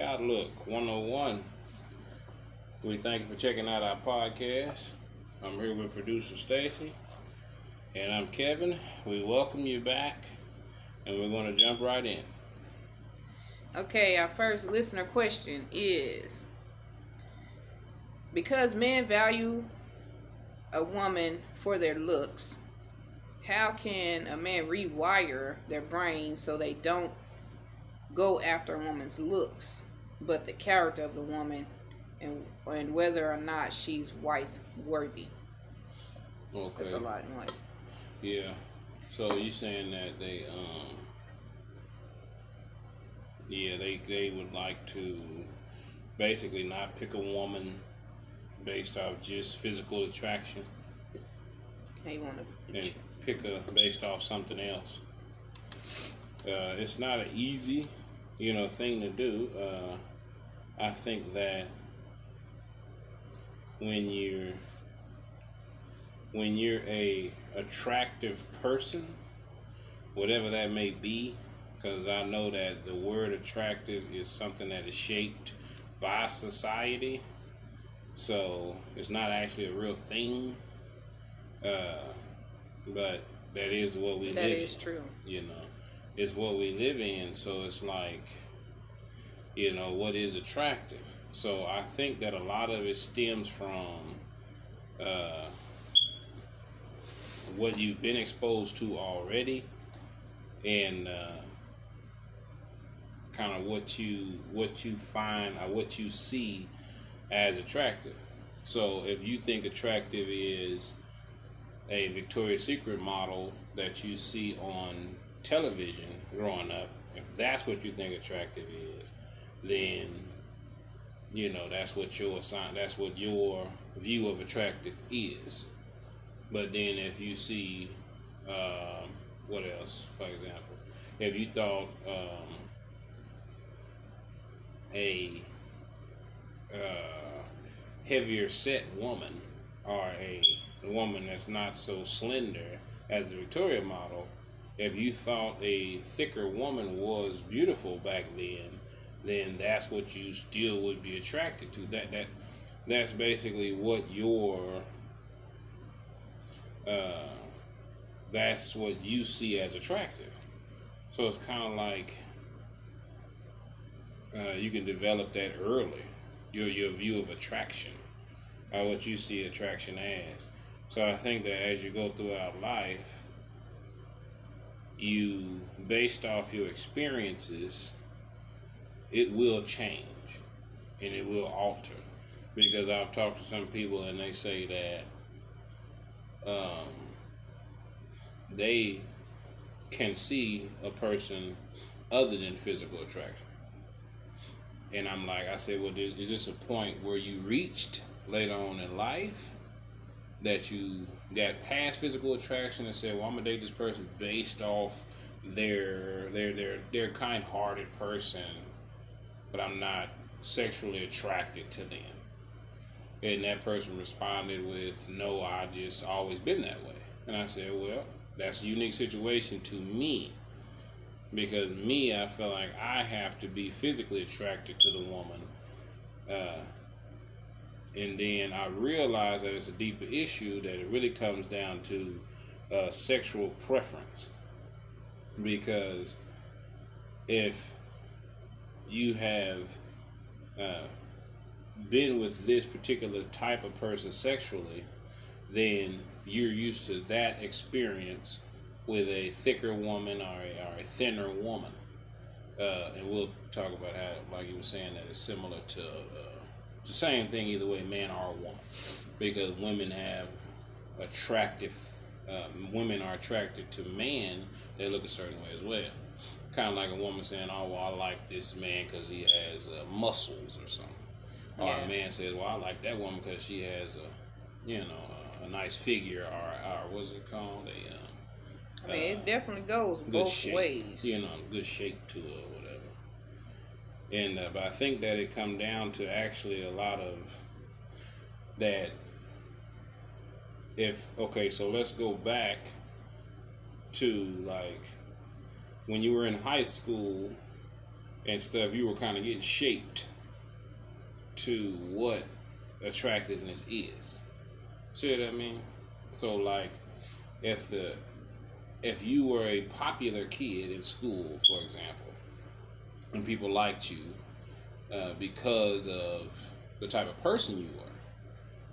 Outlook 101. We thank you for checking out our podcast. I'm here with producer Stacy, and I'm Kevin. We welcome you back, and we're going to jump right in. Okay, our first listener question is because men value a woman for their looks, how can a man rewire their brain so they don't go after a woman's looks, but the character of the woman and and whether or not she's wife worthy? Okay. That's a lot in life. Yeah. So you're saying that they um yeah, they they would like to basically not pick a woman based off just physical attraction They want and to. pick a based off something else. Uh, it's not an easy, you know, thing to do. Uh, I think that when you're when you're a attractive person, whatever that may be, because I know that the word attractive is something that is shaped by society, so it's not actually a real thing. Uh, but that is what we That live is in, true. you know it's what we live in so it's like you know what is attractive. So i think that a lot of it stems from uh, what you've been exposed to already and uh, kind of what you what you find or what you see as attractive. So if you think attractive is a Victoria's Secret model that you see on television growing up, if that's what you think attractive is, then you know that's what your assign that's what your view of attractive is. But then if you see um, what else, for example, if you thought um, a uh, heavier set woman or a woman that's not so slender as the Victoria model, if you thought a thicker woman was beautiful back then, then that's what you still would be attracted to. That that that's basically what your uh, that's what you see as attractive. So it's kind of like uh, you can develop that early. Your your view of attraction, or what you see attraction as. So I think that as you go throughout life, you, based off your experiences, it will change and it will alter. Because I've talked to some people and they say that um, they can see a person other than physical attraction. And I'm like, I said, well, is this a point where you reached later on in life? that you got past physical attraction and said, "Well, I'm gonna date this person based off their their their their kind-hearted person, but I'm not sexually attracted to them." And that person responded with, "No, I just always been that way." And I said, "Well, that's a unique situation to me." Because me, I feel like I have to be physically attracted to the woman, uh, and then I realized that it's a deeper issue that it really comes down to uh, sexual preference. Because if you have uh, been with this particular type of person sexually, then you're used to that experience with a thicker woman or a, or a thinner woman. Uh, and we'll talk about how, like you were saying, that it's similar to uh, the same thing either way, man or woman, because women have attractive. Uh, women are attracted to men. They look a certain way as well. Kind of like a woman saying, "Oh, well, I like this man because he has uh, muscles or something," or Yeah. a man says, "Well, I like that woman because she has a, you know, a, a nice figure or, or what's it called? A, uh, I mean, it definitely goes good both shape, ways. you know, good shape to it or whatever. And uh, but I think that it come down to actually a lot of that. If okay, so let's go back to like when you were in high school and stuff, you were kind of getting shaped to what attractiveness is. See what I mean? So like, if the if you were a popular kid in school, for example, and people liked you uh, because of the type of person you were,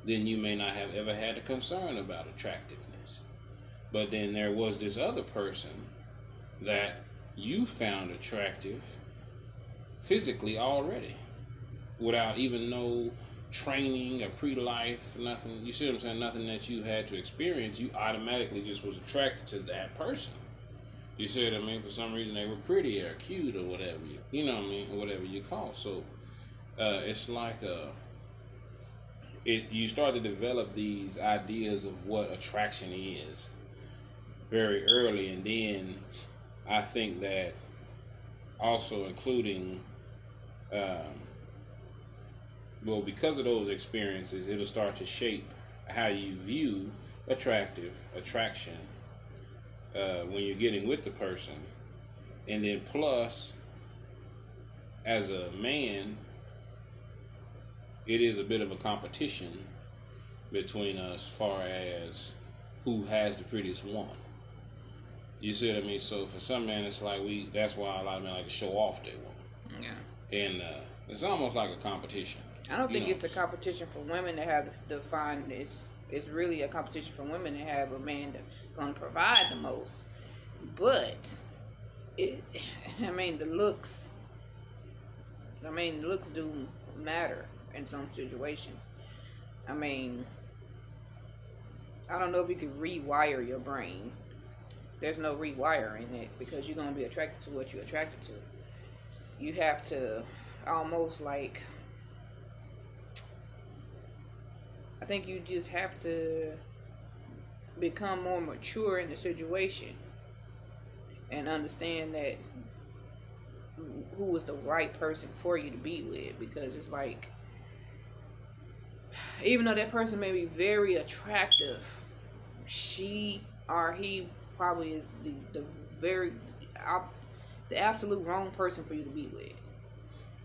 then you may not have ever had a concern about attractiveness. But then there was this other person that you found attractive physically already without even no training or pre-life, nothing. You see what I'm saying? Nothing that you had to experience. You automatically just was attracted to that person. You see what I mean? For some reason, they were pretty or cute or whatever you, you know what I mean, or whatever you call. So uh, it's like a, uh, it. You start to develop these ideas of what attraction is very early, and then I think that also including um, well, because of those experiences, it'll start to shape how you view attractive attraction uh, when you're getting with the person, and then plus, as a man, it is a bit of a competition between us, far as who has the prettiest woman. You see what I mean? So for some men, it's like we. That's why a lot of men like to show off their woman. Yeah. And uh, it's almost like a competition. I don't think know. it's a competition for women to have to find it's it's really a competition for women to have a man that's going to provide the most. But it, I mean, the looks. I mean, looks do matter in some situations. I mean, I don't know if you can rewire your brain. There's no rewiring it because you're gonna be attracted to what you're attracted to. You have to almost like I think you just have to become more mature in the situation and understand that who is the right person for you to be with because it's like even though that person may be very attractive she or he probably is the, the very the absolute wrong person for you to be with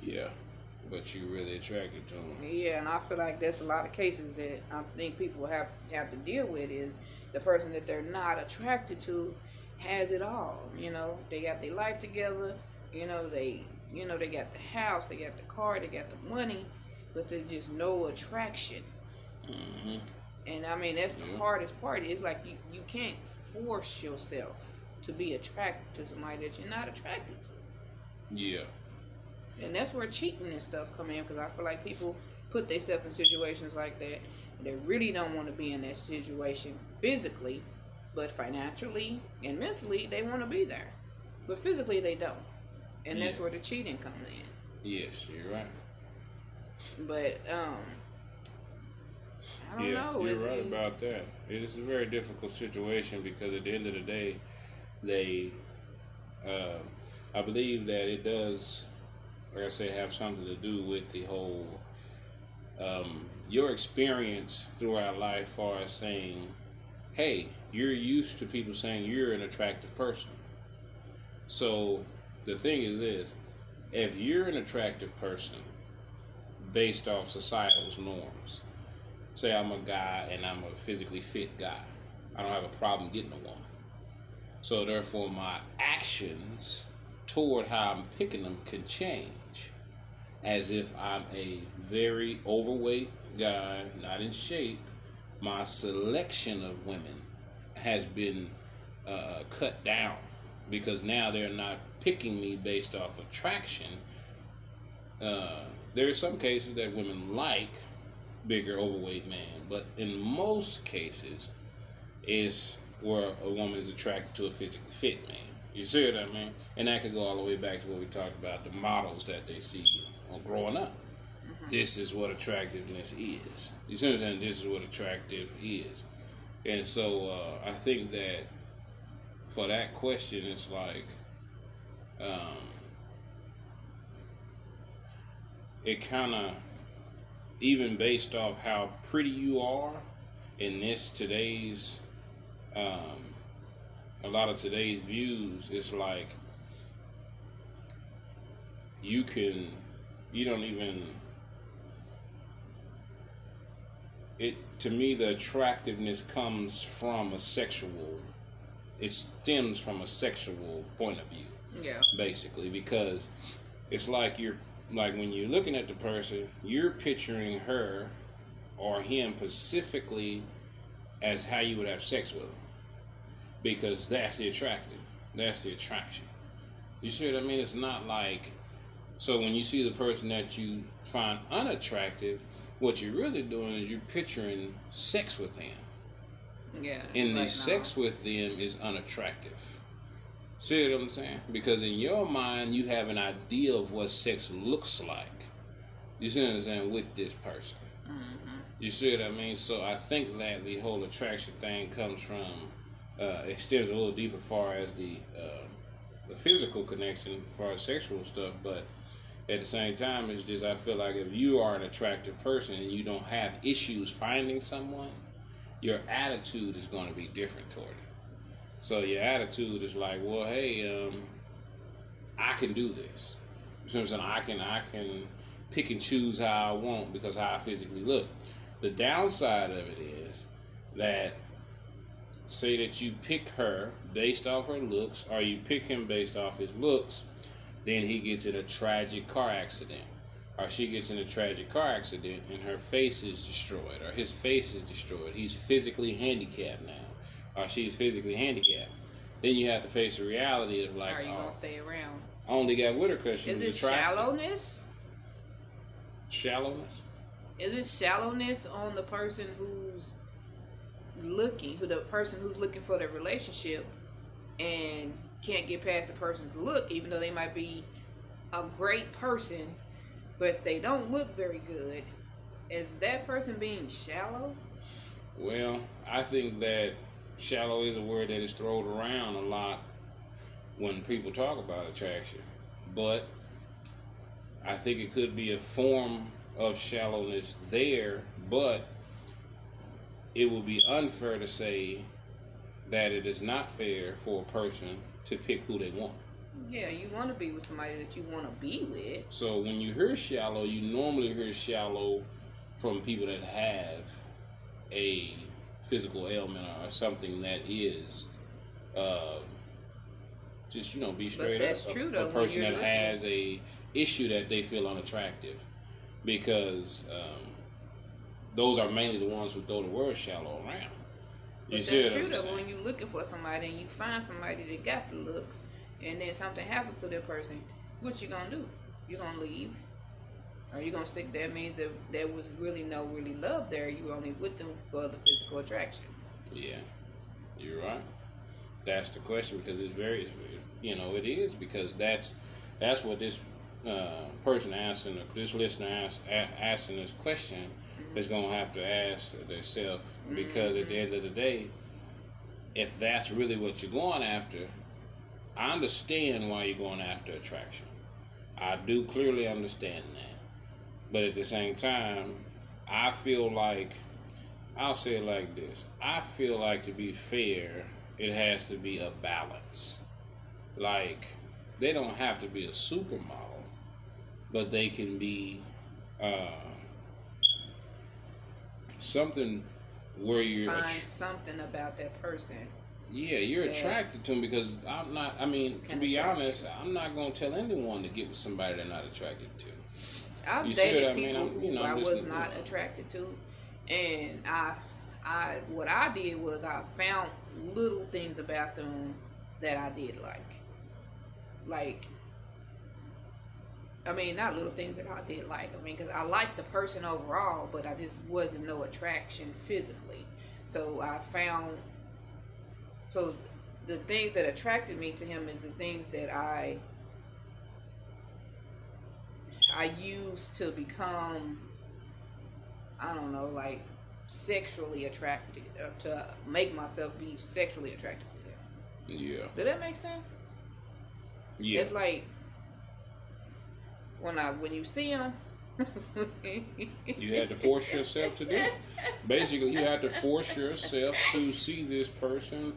yeah but you really attracted to them. Yeah, and I feel like that's a lot of cases that I think people have have to deal with is the person that they're not attracted to has it all. You know, they got their life together. You know, they you know they got the house, they got the car, they got the money, but there's just no attraction. Mm-hmm. And I mean that's the yeah. hardest part. It's like you you can't force yourself to be attracted to somebody that you're not attracted to. Yeah. And that's where cheating and stuff come in because I feel like people put themselves in situations like that. They really don't want to be in that situation physically, but financially and mentally they want to be there. But physically they don't. And yes. that's where the cheating comes in. Yes, you're right. But um yeah, know. You're right it, about that. It is a very difficult situation because at the end of the day, they, uh, I believe that it does like I say, have something to do with the whole um, your experience throughout life, far as saying, "Hey, you're used to people saying you're an attractive person." So the thing is this: if you're an attractive person based off societal norms, say I'm a guy and I'm a physically fit guy, I don't have a problem getting a woman. So therefore, my actions toward how I'm picking them can change as if I'm a very overweight guy, not in shape. My selection of women has been uh, cut down because now they're not picking me based off attraction. Uh, there are some cases that women like bigger, overweight man, but in most cases, is where a woman is attracted to a physically fit man. You see what I mean? And that could go all the way back to what we talked about the models that they see on growing up. Mm-hmm. This is what attractiveness is. You see what I'm saying? This is what attractive is. And so uh, I think that for that question, it's like, um, it kind of, even based off how pretty you are in this today's, um, a lot of today's views, it's like you can, you don't even. It to me, the attractiveness comes from a sexual. It stems from a sexual point of view, Yeah. basically, because it's like you're like when you're looking at the person, you're picturing her or him specifically as how you would have sex with them, because that's the attractive, that's the attraction. You see what I mean? It's not like so when you see the person that you find unattractive, what you're really doing is you're picturing sex with them, Yeah. and the no. sex with them is unattractive. See what I'm saying? Because in your mind, you have an idea of what sex looks like. You see what I'm saying with this person. Mhm. You see what I mean? So I think that the whole attraction thing comes from uh, extends a little deeper, far as the uh, the physical connection, as far as sexual stuff. But at the same time, it's just I feel like if you are an attractive person and you don't have issues finding someone, your attitude is going to be different toward it. So your attitude is like, well, hey, um, I can do this. You know what I'm saying? I can I can pick and choose how I want because how I physically look. The downside of it is that say that you pick her based off her looks, or you pick him based off his looks, then he gets in a tragic car accident, or she gets in a tragic car accident and her face is destroyed, or his face is destroyed. He's physically handicapped now, or she's physically handicapped. Then you have to face the reality of like, Are you oh, gonna uh, stay around? I only got with her because she Is was it attractive. shallowness? Shallowness. Is it shallowness on the person who's looking, who the person who's looking for the relationship, and can't get past the person's look, even though they might be a great person, but they don't look very good. Is that person being shallow? Well, I think that shallow is a word that is thrown around a lot when people talk about attraction. But I think it could be a form of shallowness there, but it would be unfair to say that it is not fair for a person to pick who they want. Yeah, you want to be with somebody that you want to be with. So when you hear shallow, you normally hear shallow from people that have a physical ailment or something that is uh, just you know be straight that's up true, a, though, a person that looking- has a issue that they feel unattractive because um, those are mainly the ones who throw the word shallow around. You But see that's true though. saying? When you're looking for somebody and you find somebody that got the looks, and then something happens to that person, what you gonna do? You gonna leave? Or you gonna stick? That means that there was really no really love there. You were only with them for the physical attraction. Yeah, you're right. That's the question because it's very, you know, it is because that's that's what this uh, person asking, this listener ask, asking this question is gonna have to ask themselves because at the end of the day, if that's really what you're going after, I understand why you're going after attraction. I do clearly understand that, but at the same time, I feel like I'll say it like this. I feel like to be fair, it has to be a balance. Like they don't have to be a supermodel, but they can be uh, something where you're Find att- something about that person. yeah you're Yeah. attracted to them because I'm not. I mean, to be honest, I'm not gonna tell anyone to get with somebody they're not attracted to. I've You dated what I mean? people you who know, I was not attracted to, and I, I, what I did was I found little things about them that I did like, like. I mean, not little things that I did like. I mean, because I liked the person overall, but I just wasn't no attraction physically. So I found. So the things that attracted me to him is the things that I I used to become, I don't know, like sexually attracted, uh, to make myself be sexually attracted to them. Yeah, Did that make sense? yeah. It's like when I when you see them. You had to force yourself to do it. Basically, you had to force yourself to see this person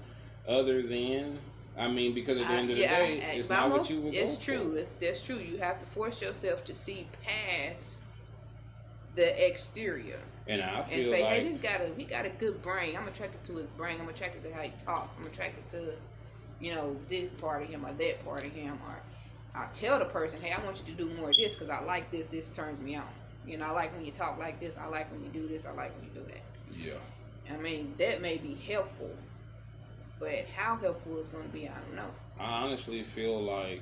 other than I mean, because at the I- end of the yeah, day, I- it's by not what most- you were It's going true. for. It's that's true. You have to force yourself to see past the exterior And I and say, like "Hey, this got a he got a good brain. I'm attracted to his brain. I'm attracted to how he talks. I'm attracted to, you know, this part of him or that part of him." Or I tell the person, "Hey, I want you to do more of this because I like this. This turns me on. You know, I like when you talk like this. I like when you do this. I like when you do that." yeah. I mean, that may be helpful, but how helpful it's going to be, I don't know. I honestly feel like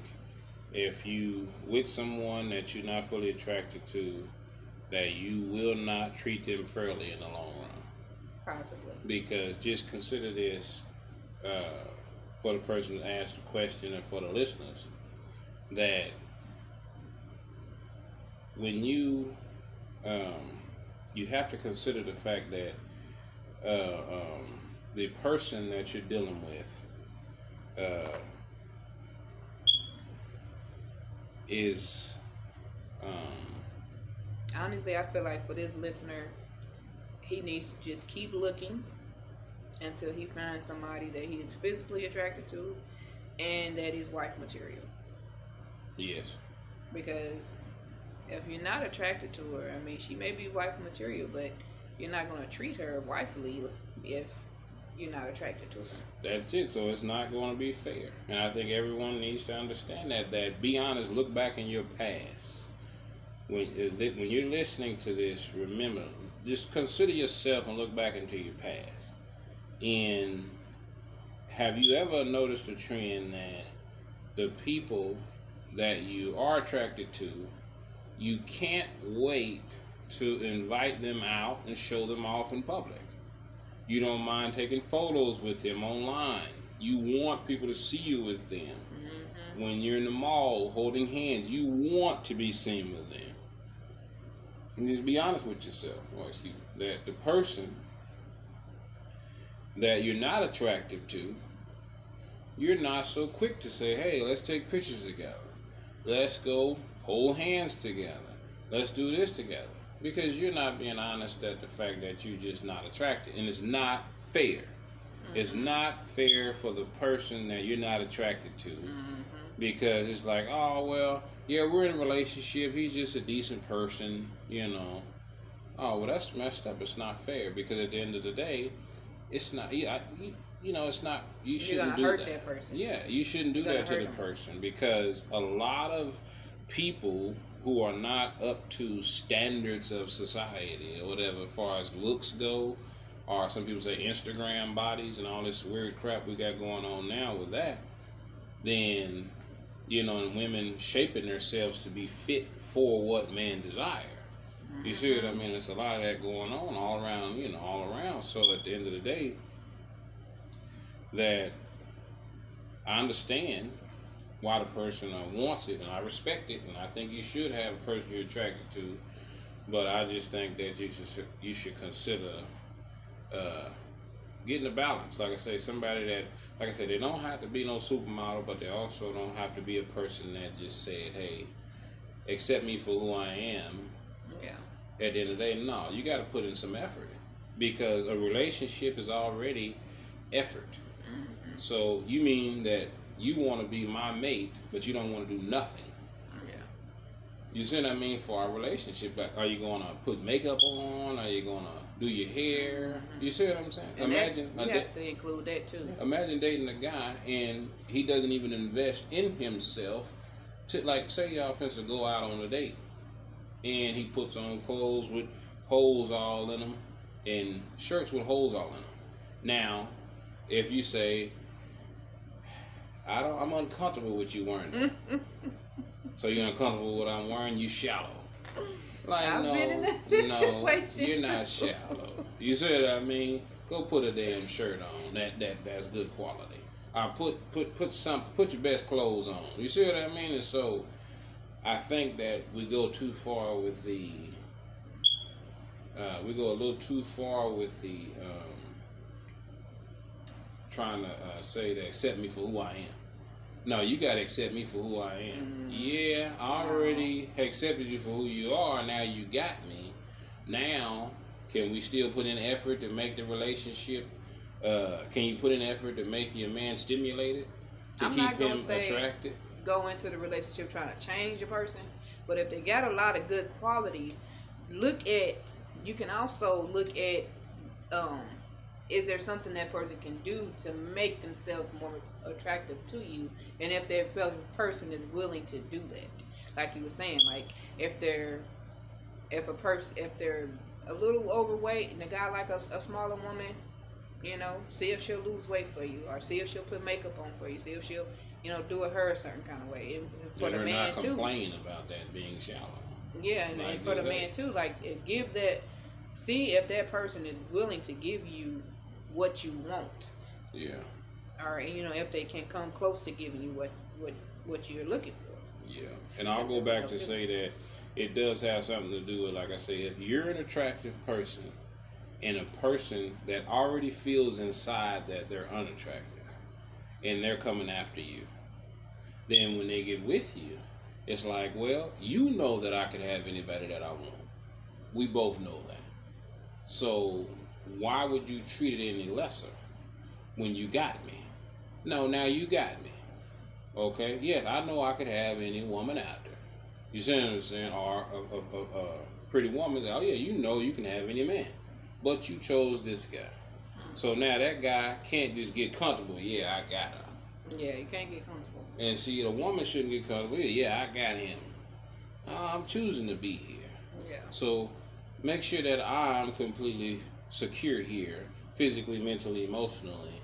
if you with someone that you're not fully attracted to, that you will not treat them fairly in the long run. Possibly. Because just consider this uh, for the person who asked the question and for the listeners that when you um, you have to consider the fact that uh, um, the person that you're dealing with uh, is um, Honestly, I feel like for this listener, he needs to just keep looking until he finds somebody that he is physically attracted to and that is wife material. yes Because if you're not attracted to her, I mean, she may be wife material, but you're not going to treat her wifely if you're not attracted to her. That's it. So it's not going to be fair. And I think everyone needs to understand that. That be honest. Look back in your past. When uh, when you're listening to this, remember, just consider yourself and look back into your past. And have you ever noticed a trend that the people that you are attracted to, you can't wait to invite them out and show them off in public? You don't mind taking photos with them online. You want people to see you with them. Mm-hmm. When you're in the mall holding hands, you want to be seen with them. And just be honest with yourself. Well, excuse me. That the person that you're not attractive to, you're not so quick to say, hey, let's take pictures together. Let's go hold hands together. Let's do this together. Because you're not being honest at the fact that you're just not attracted. And it's not fair. It's not fair for the person that you're not attracted to Mm-hmm. because it's like, oh well, yeah, we're in a relationship. He's just a decent person, you know. Oh well, that's messed up. It's not fair because at the end of the day, it's not. Yeah, I, you, know, it's not. You You're shouldn't do hurt that. that person. Yeah, you shouldn't do that to the hurt 'em. person because a lot of people who are not up to standards of society or whatever, as far as looks go, or some people say Instagram bodies and all this weird crap we got going on now with that, then you know, and women shaping themselves to be fit for what men desire. You see what I mean? There's a lot of that going on all around, you know, all around. So at the end of the day, that I understand why the person uh, wants it, and I respect it, and I think you should have a person you're attracted to. But I just think that you should you should consider uh, getting a balance. Like I say, somebody that, like I said, they don't have to be no supermodel, but they also don't have to be a person that just said, "Hey, accept me for who I am." Yeah. At the end of the day, no, you got to put in some effort because a relationship is already effort. Mhm. So you mean that you want to be my mate, but you don't want to do nothing. Yeah. You see what I mean for our relationship? Like, are you gonna put makeup on? Are you gonna do your hair? Mm-hmm. You see what I'm saying? And imagine, that, you da- have to include that too. imagine dating a guy and he doesn't even invest in himself. To like, say y'all finna go out on a date, and he puts on clothes with holes all in them, and shirts with holes all in them. Now, if you say, I don't, I'm uncomfortable with you wearing that. So you're uncomfortable with what I'm wearing, you shallow. Like I've no, been in that no, you're not shallow. You see what I mean? Go put a damn shirt on. That that that's good quality. I put put put some put your best clothes on. You see what I mean? And so I think that we go too far with the uh, we go a little too far with the um, trying to uh, say that accept me for who I am. No, you gotta accept me for who I am. Mm. Yeah, I already accepted you for who you are. Now you got me. Now, can we still put in effort to make the relationship? Uh, can you put in effort to make your man stimulated? to I'm keep him attracted. go into the relationship trying to change a person. But if they got a lot of good qualities, look at. You can also look at. Um, is there something that person can do to make themselves more attractive to you? And if that person is willing to do that, like you were saying, like if they're, if a person, if they're a little overweight and a guy like a, a smaller woman, you know, see if she'll lose weight for you, or see if she'll put makeup on for you, see if she'll you know, do it her a certain kind of way. And for the man not too. complain about that being shallow. Yeah, and, Like and for the man too, like give that see if that person is willing to give you what you want. Yeah, Or you know, if they can come close to giving you what what what you're looking for. yeah. And I'll go back to say that it does have something to do with, like I say, if you're an attractive person and a person that already feels inside that they're unattractive and they're coming after you, then when they get with you, it's like, well, you know that I could have anybody that I want. We both know that. So why would you treat it any lesser when you got me? No, now you got me. Okay? Yes, I know I could have any woman out there. You see what I'm saying? Or a, a, a, a pretty woman. Oh, yeah, you know you can have any man. But you chose this guy. So now that guy can't just get comfortable. Yeah, I got her. Yeah, you can't get comfortable. And see, a woman shouldn't get comfortable. Yeah, I got him. Uh, I'm choosing to be here. Yeah. So make sure that I'm completely secure here, physically, mentally, emotionally,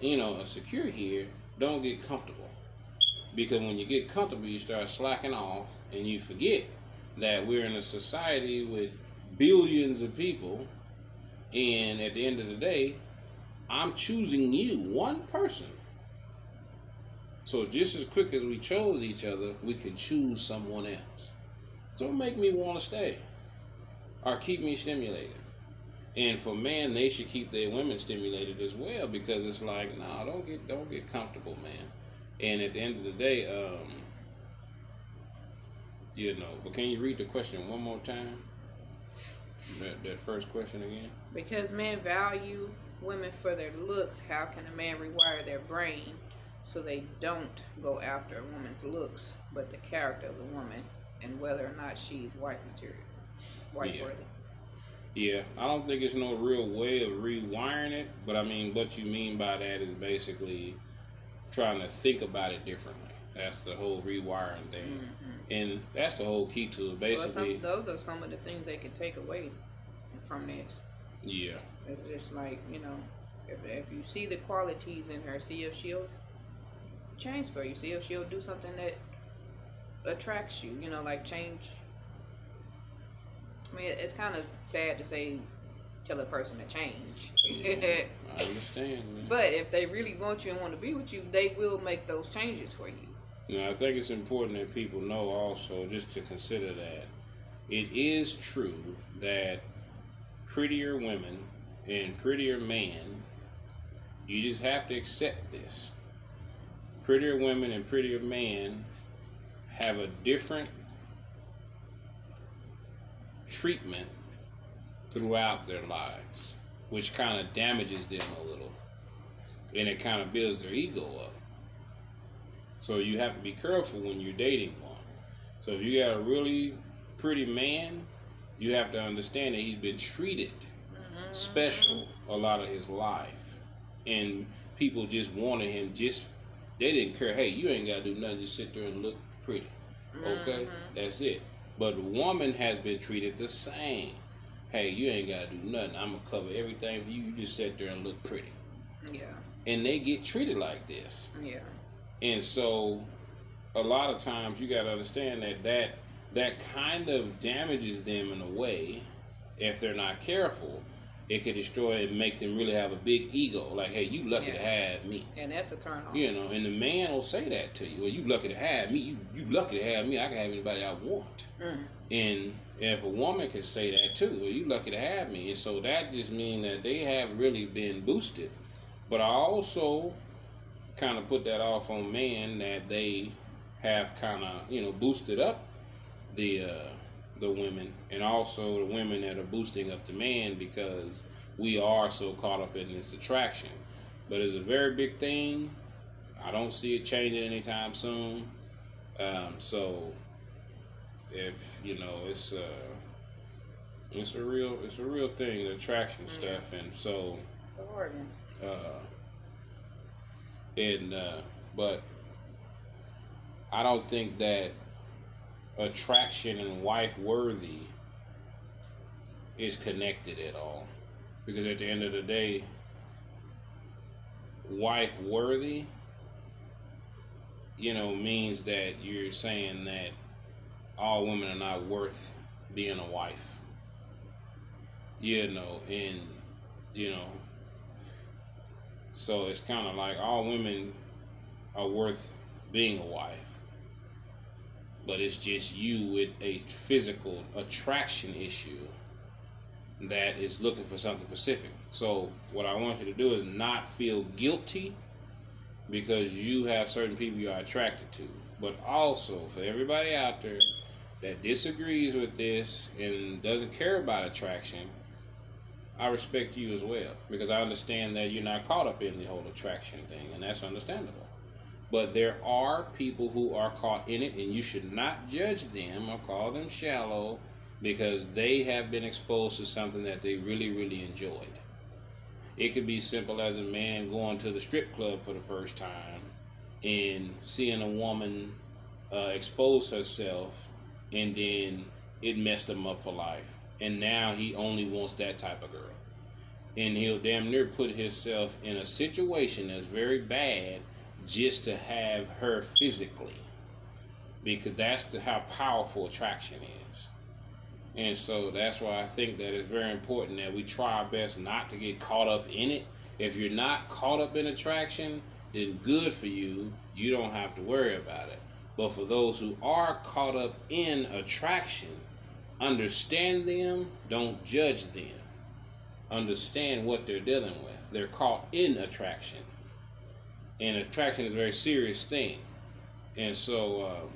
you know, secure here. Don't get comfortable. Because when you get comfortable, you start slacking off and you forget that we're in a society with billions of people. And at the end of the day, I'm choosing you, one person. So just as quick as we chose each other, we can choose someone else. So make me want to stay or keep me stimulated. And for men, they should keep their women stimulated as well because it's like, no, nah, don't get don't get comfortable, man. And at the end of the day, um, you know. But can you read the question one more time? That, that first question again. Because men value women for their looks, how can a man rewire their brain so they don't go after a woman's looks, but the character of the woman and whether or not she's wife material, wife worthy? Yeah, I don't think it's no real way of rewiring it, but I mean, what you mean by that is basically trying to think about it differently. That's the whole rewiring thing, Mhm. and that's the whole key to it. Well, Basically, some, those are some of the things they can take away from this. yeah, It's just like you know, if if you see the qualities in her, see if she'll change for you. See if she'll do something that attracts you. You know, like change. I mean, it's kind of sad to say, tell a person to change. yeah I understand, man. but if they really want you and want to be with you, they will make those changes for you. Now, I think it's important that people know also just to consider that it is true that prettier women and prettier men, you just have to accept this. Prettier women and prettier men have a different treatment throughout their lives, which kind of damages them a little. And it kind of builds their ego up. So you have to be careful when you're dating one. So if you got a really pretty man, you have to understand that he's been treated special a lot of his life. And people just wanted him just they didn't care, hey, you ain't gotta do nothing, just sit there and look pretty. Okay? Mhm. That's it. But the woman has been treated the same. Hey, you ain't gotta do nothing. I'm gonna cover everything for you. You just sit there and look pretty. Yeah, And they get treated like this. yeah, And so, a lot of times you got to understand that that that kind of damages them in a way. If they're not careful, it could destroy and make them really have a big ego. Like, hey, you lucky to have me. and that's a turn off. You know, and the man will say that to you. Well, you lucky to have me. You you lucky to have me. I can have anybody I want. Mm. And if a woman can say that too, well, you lucky to have me. And so that just means that they have really been boosted. But I also kind of put that off on men that they have kind of you know boosted up the uh, the women and also the women that are boosting up the man because we are so caught up in this attraction. But it's a very big thing. I don't see it changing anytime soon. Um, so if you know, it's uh, it's a real it's a real thing, the attraction Yeah. stuff, and so It's a one. uh, and uh, but I don't think that attraction and wife worthy is connected at all, because at the end of the day, wife worthy, you know, means that you're saying that all women are not worth being a wife. You know, and you know, so it's kind of like all women are worth being a wife, but it's just you with a physical attraction issue that is looking for something specific. So what I want you to do is not feel guilty because you have certain people you are attracted to, but also for everybody out there that disagrees with this and doesn't care about attraction, I respect you as well because I understand that you're not caught up in the whole attraction thing, and that's understandable. But there are people who are caught in it, and you should not judge them or call them shallow because they have been exposed to something that they really, really enjoyed. It could be simple as a man going to the strip club for the first time and seeing a woman uh, expose herself, and then it messed him up for life. And now he only wants that type of girl. And he'll damn near put himself in a situation that's very bad just to have her physically. Because that's the, how powerful attraction is. And so that's why I think that it's very important that we try our best not to get caught up in it. If you're not caught up in attraction, then good for you. You don't have to worry about it. But for those who are caught up in attraction, understand them, don't judge them. Understand what they're dealing with. They're caught in attraction. And attraction is a very serious thing. And so uh,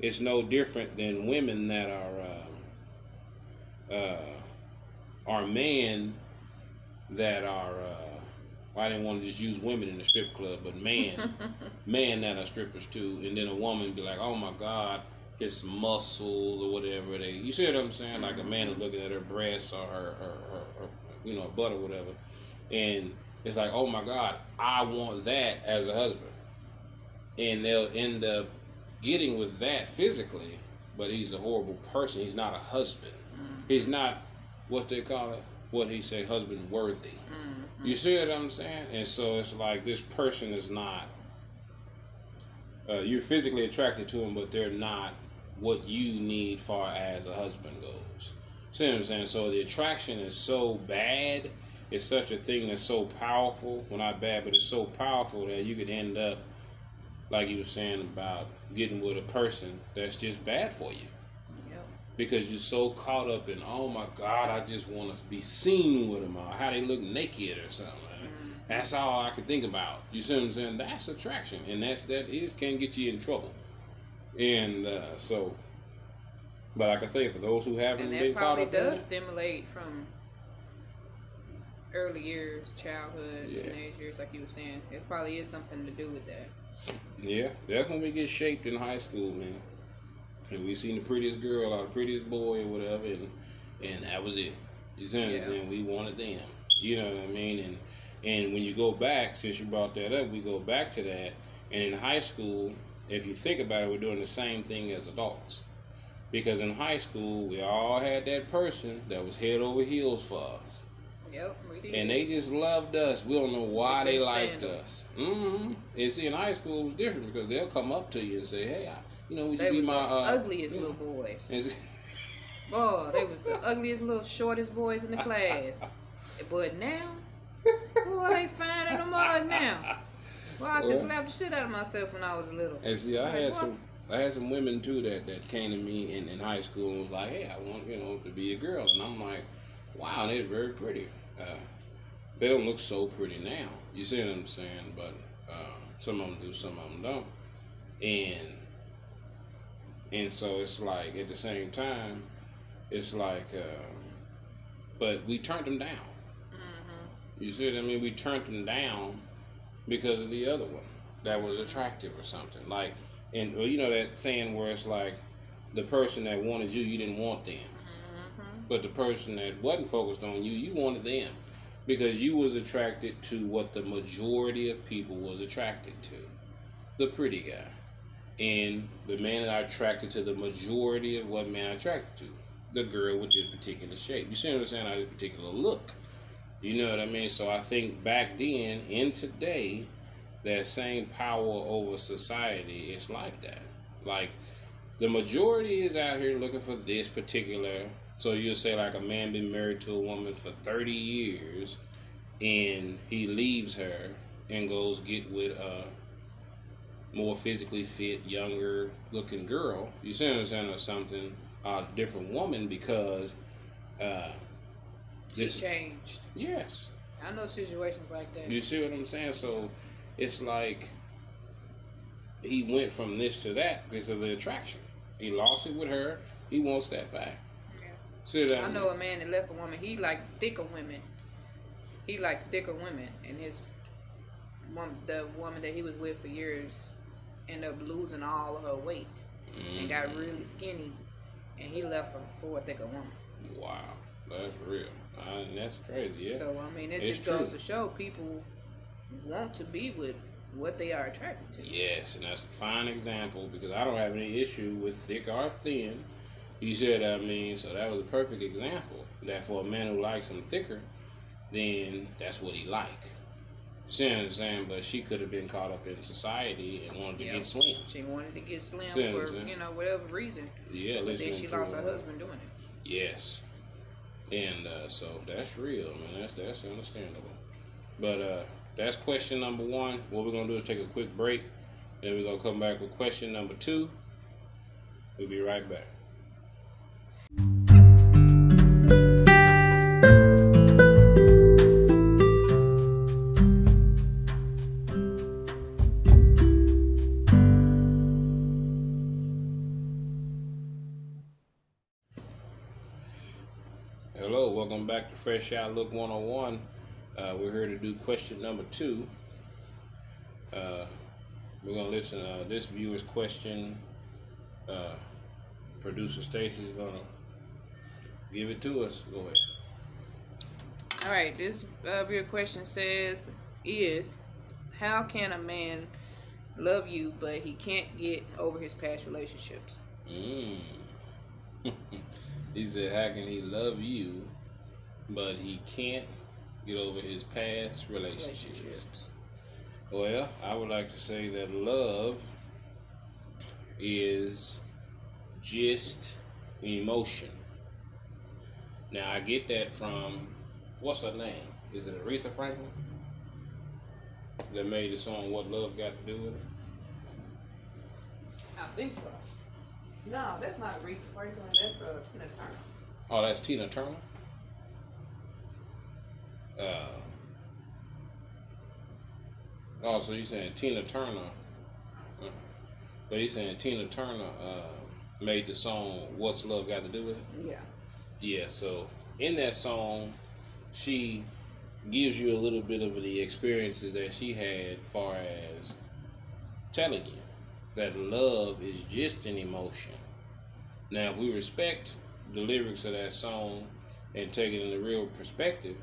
it's no different than women that are uh, uh, are men that are. Uh, I didn't want to just use women in the strip club, but man, man that are strippers too. And then a woman be like, "Oh my God, his muscles or whatever they." You see what I'm saying? Like a man is looking at her breasts or her, her, her, her you know, butt or whatever, and it's like, "Oh my God, I want that as a husband," and they'll end up getting with that physically, but he's a horrible person. He's not a husband. He's not what they call it. What he say, husband worthy. Mhm. You see what I'm saying? And so it's like this person is not. Uh, you're physically attracted to them, but they're not what you need far as a husband goes. See what I'm saying? So the attraction is so bad. It's such a thing that's so powerful. Well, not bad, but it's so powerful that you could end up, like you were saying about getting with a person that's just bad for you. Yep. because you're so caught up in oh my god i just want to be seen with them or how they look naked or something. That's all i can think about. You see what i'm saying? That's attraction and that's that is can get you in trouble. And uh, so but like i say for those who haven't And been that caught probably up in does stimulate from early years, childhood, Yeah. teenage years, like you were saying. It probably is something to do with that. yeah that's when we get shaped in high school man. And we seen the prettiest girl or the prettiest boy or whatever and and that was it. You see what i'm saying? We wanted them. You know what i mean? And and when you go back since you brought that up we go back to that. And in high school if you think about it we're doing the same thing as adults. Because in high school we all had that person that was head over heels for us Yep, we did. and they just loved us. We don't know why They liked stand us. Mm-hmm. And see, in high school it was different because they'll come up to you and say, "Hey, I, you know, would they you be my the uh, ugliest you know?" little boys. See- Boy, they was the ugliest little shortest boys in the class. But now, boy, they fine in the mud now. Boy, I could Well. slap the shit out of myself when I was little. And see, I Like, had what? some, I had some women too that that came to me in, in high school and was like, "Hey, I want you know to be a girl," and I'm like, "Wow, they're very pretty." Uh, they don't look so pretty now. You see what I'm saying? But uh, some of them do, some of them don't, and and so it's like at the same time, it's like, uh, but we turned them down. hmm You see what I mean? We turned them down because of the other one. that was attractive or something. Like, and well, you know that saying where it's like, the person that wanted you, you didn't want them, Mm-hmm. But the person that wasn't focused on you, you wanted them, because you was attracted to what the majority of people was attracted to, the pretty guy, and the man that I attracted to the majority of what men are attracted to, the girl with this particular shape. You see what I'm saying? Or this particular look. You know what I mean? So I think back then and today, that same power over society is like that. Like the majority is out here looking for this particular. So you'll say like a man been married to a woman for 30 years, and he leaves her and goes get with a more physically fit, younger looking girl. You see what I'm saying? Or something, a different woman because. Uh, She changed. yes, I know situations like that. you see what I'm saying? So it's like he went from this to that because of the attraction. He lost it with her. He wants that back. Yeah. See what I, I know a man that left a woman. He liked thicker women. He liked thicker women, and his woman, the woman that he was with for years, ended up losing all of her weight and got Mhm. really skinny, and he left her for a thicker woman. Wow, that's real. And that's crazy. Yeah. So I mean, it It's just goes to show people want to be with what they are attracted to. Yes, and that's a fine example because I don't have any issue with thick or thin. You see what I mean? So that was a perfect example. That for a man who likes him thicker, then that's what he like. You see what I'm saying? But she could have been caught up in society and wanted to get slim. She wanted to get slim See for you know whatever reason, Yeah, but then she lost her her. husband doing it. Yes. And uh, so that's real, man. That's that's understandable. But uh, that's question number one. What we're gonna do is take a quick break, then we're gonna come back with question number two. We'll be right back. Fresh Outlook 101. Uh, we're here to do question number two. Uh, we're going to listen uh, this viewer's question. Uh, producer Stacy's going to give it to us. Go ahead. All right, this uh, real question says is how can a man love you but he can't get over his past relationships? Mm. he said, How can he love you, but he can't get over his past relationships? Relationships. Well, I would like to say that love is just an emotion. Now, I get that from, what's her name? Is it Aretha Franklin? That made the song What Love Got to Do with It? I think so. No, that's not Aretha Franklin. That's uh, Tina Turner. Oh, that's Tina Turner? Uh, oh, so you're saying Tina Turner? So you saying Tina Turner uh, made the song "What's Love Got to Do with It"? Yeah. Yeah. So in that song, she gives you a little bit of the experiences that she had, far as telling you that love is just an emotion. Now, if we respect the lyrics of that song and take it in the real perspective,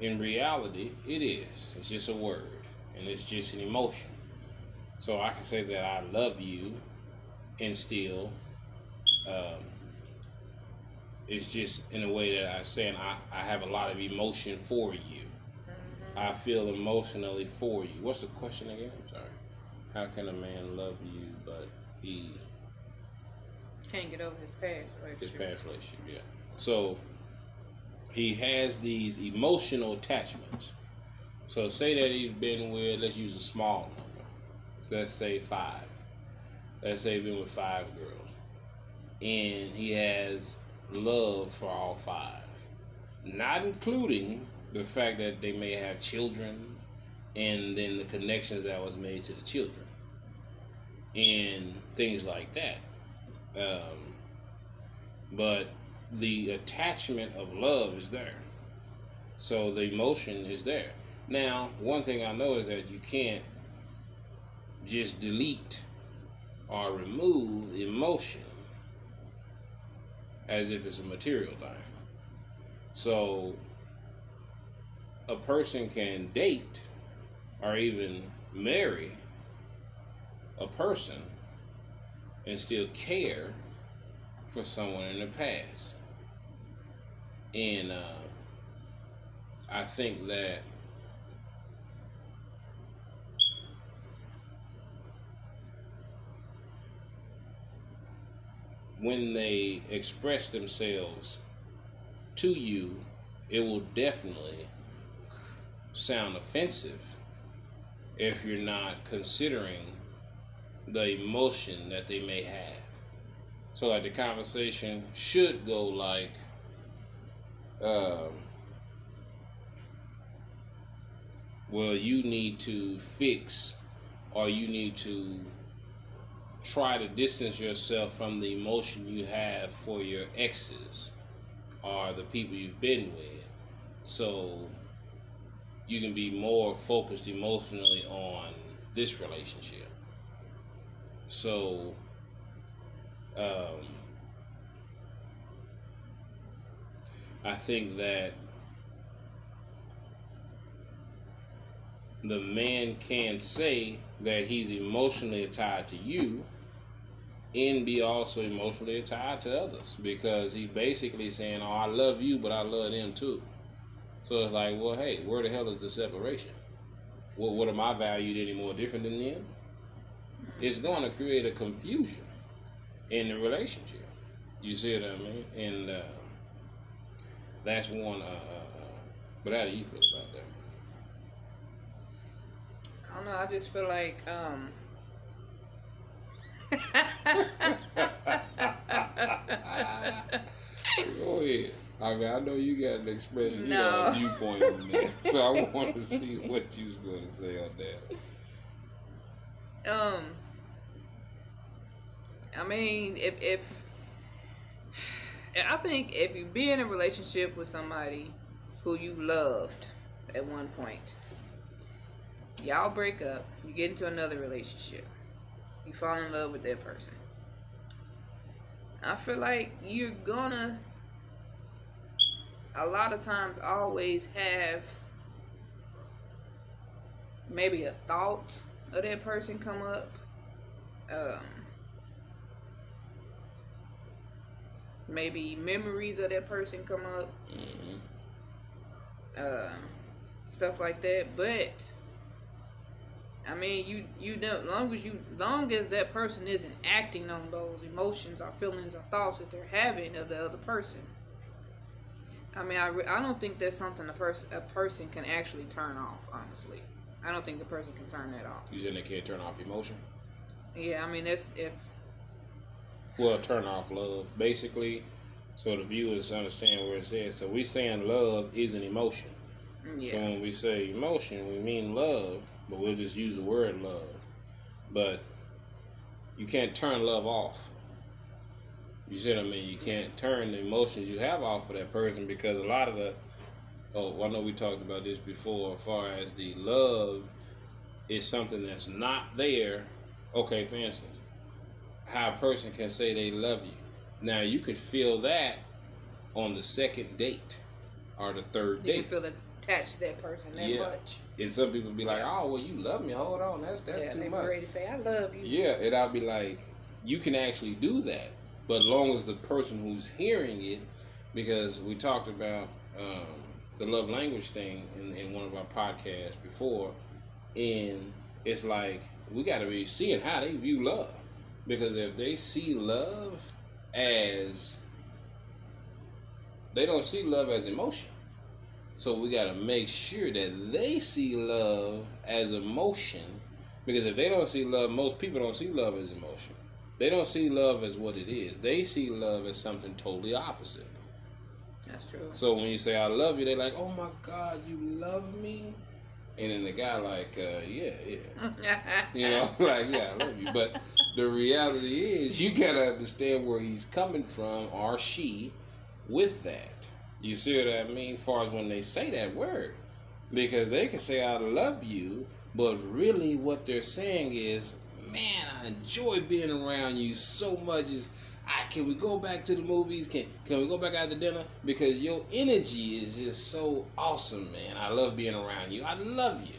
in reality, it is. It's just a word, and it's just an emotion. So I can say that I love you, and still, um, it's just in a way that I'm saying I, I have a lot of emotion for you. Mm-hmm. I feel emotionally for you. What's the question again? I'm sorry. How can a man love you but he Can't get over his past relationship? his past relationship? Yeah. So he has these emotional attachments. So say that he's been with, let's use a small number. So let's say five. Let's say he's been with five girls. And he has love for all five. Not including the fact that they may have children and then the connections that was made to the children. And things like that. Um, but the attachment of love is there. So the emotion is there. Now, one thing I know is that you can't just delete or remove emotion as if it's a material thing. So a person can date or even marry a person and still care for someone in the past. And uh, I think that when they express themselves to you, it will definitely sound offensive if you're not considering the emotion that they may have. So, like, the conversation should go like, um, well, you need to fix or you need to try to distance yourself from the emotion you have for your exes or the people you've been with. So you can be more focused emotionally on this relationship. So, um, I think that the man can say that he's emotionally tied to you and be also emotionally tied to others because he basically saying, "Oh, I love you, but I love them too." So it's like, well, hey, where the hell is the separation? What what am I valued any more different than them? It's going to create a confusion in the relationship. You see what I mean? And uh, that's one. Uh, uh, but how do you feel about that? I don't know. I just feel like um. Go ahead. I mean, I know you got an expression, you got a viewpoint on that, so I want to see what you was going to say on that. um. I mean, if if I think if you be in a relationship with somebody who you loved at one point, y'all break up, you get into another relationship, you fall in love with that person. I feel like you're gonna a lot of times always have maybe a thought of that person come up. Um, maybe memories of that person come up. hmm um, stuff like that. But I mean, you you know, long as you long as that person isn't acting on those emotions or feelings or thoughts that they're having of the other person. I mean, I, re- I don't think that's something a person a person can actually turn off. Honestly, I don't think the person can turn that off. You saying they can't turn off emotion? Yeah, I mean, that's if Well, turn off love, basically, so the viewers understand where it's at. So we saying love is an emotion. Yeah. So when we say emotion, we mean love, but we'll just use the word love. But you can't turn love off. You see what I mean? You can't turn the emotions you have off of that person because a lot of the oh, I know we talked about this before as far as the love is something that's not there. Okay, for instance, how a person can say they love you. Now you could feel that on the second date or the third you date. You feel attached to that person that Yeah. much. And some people be like, "Oh, well, you love me. Hold on, that's that's too much." yeah, too much." ready to say, "I love you." Yeah, and I'll be like, you can actually do that, but long as the person who's hearing it, because we talked about um, the love language thing in, in one of our podcasts before, and it's like we got to be seeing how they view love, because if they see love as they don't see love as emotion. So we got to make sure that they see love as emotion because if they don't see love, most people don't see love as emotion. They don't see love as what it is. They see love as something totally opposite. That's true. So when you say I love you, they're like, "Oh my God, you love me," and then the guy like, uh, "Yeah, yeah." You know, like, yeah, I love you. But the reality is, you gotta understand where he's coming from, or she, with that. You see what I mean? As far as when they say that word, because they can say "I love you," But really, what they're saying is, man, I enjoy being around you so much. Is I, can we go back to the movies? Can can we go back out to dinner? Because your energy is just so awesome, man. I love being around you. I love you.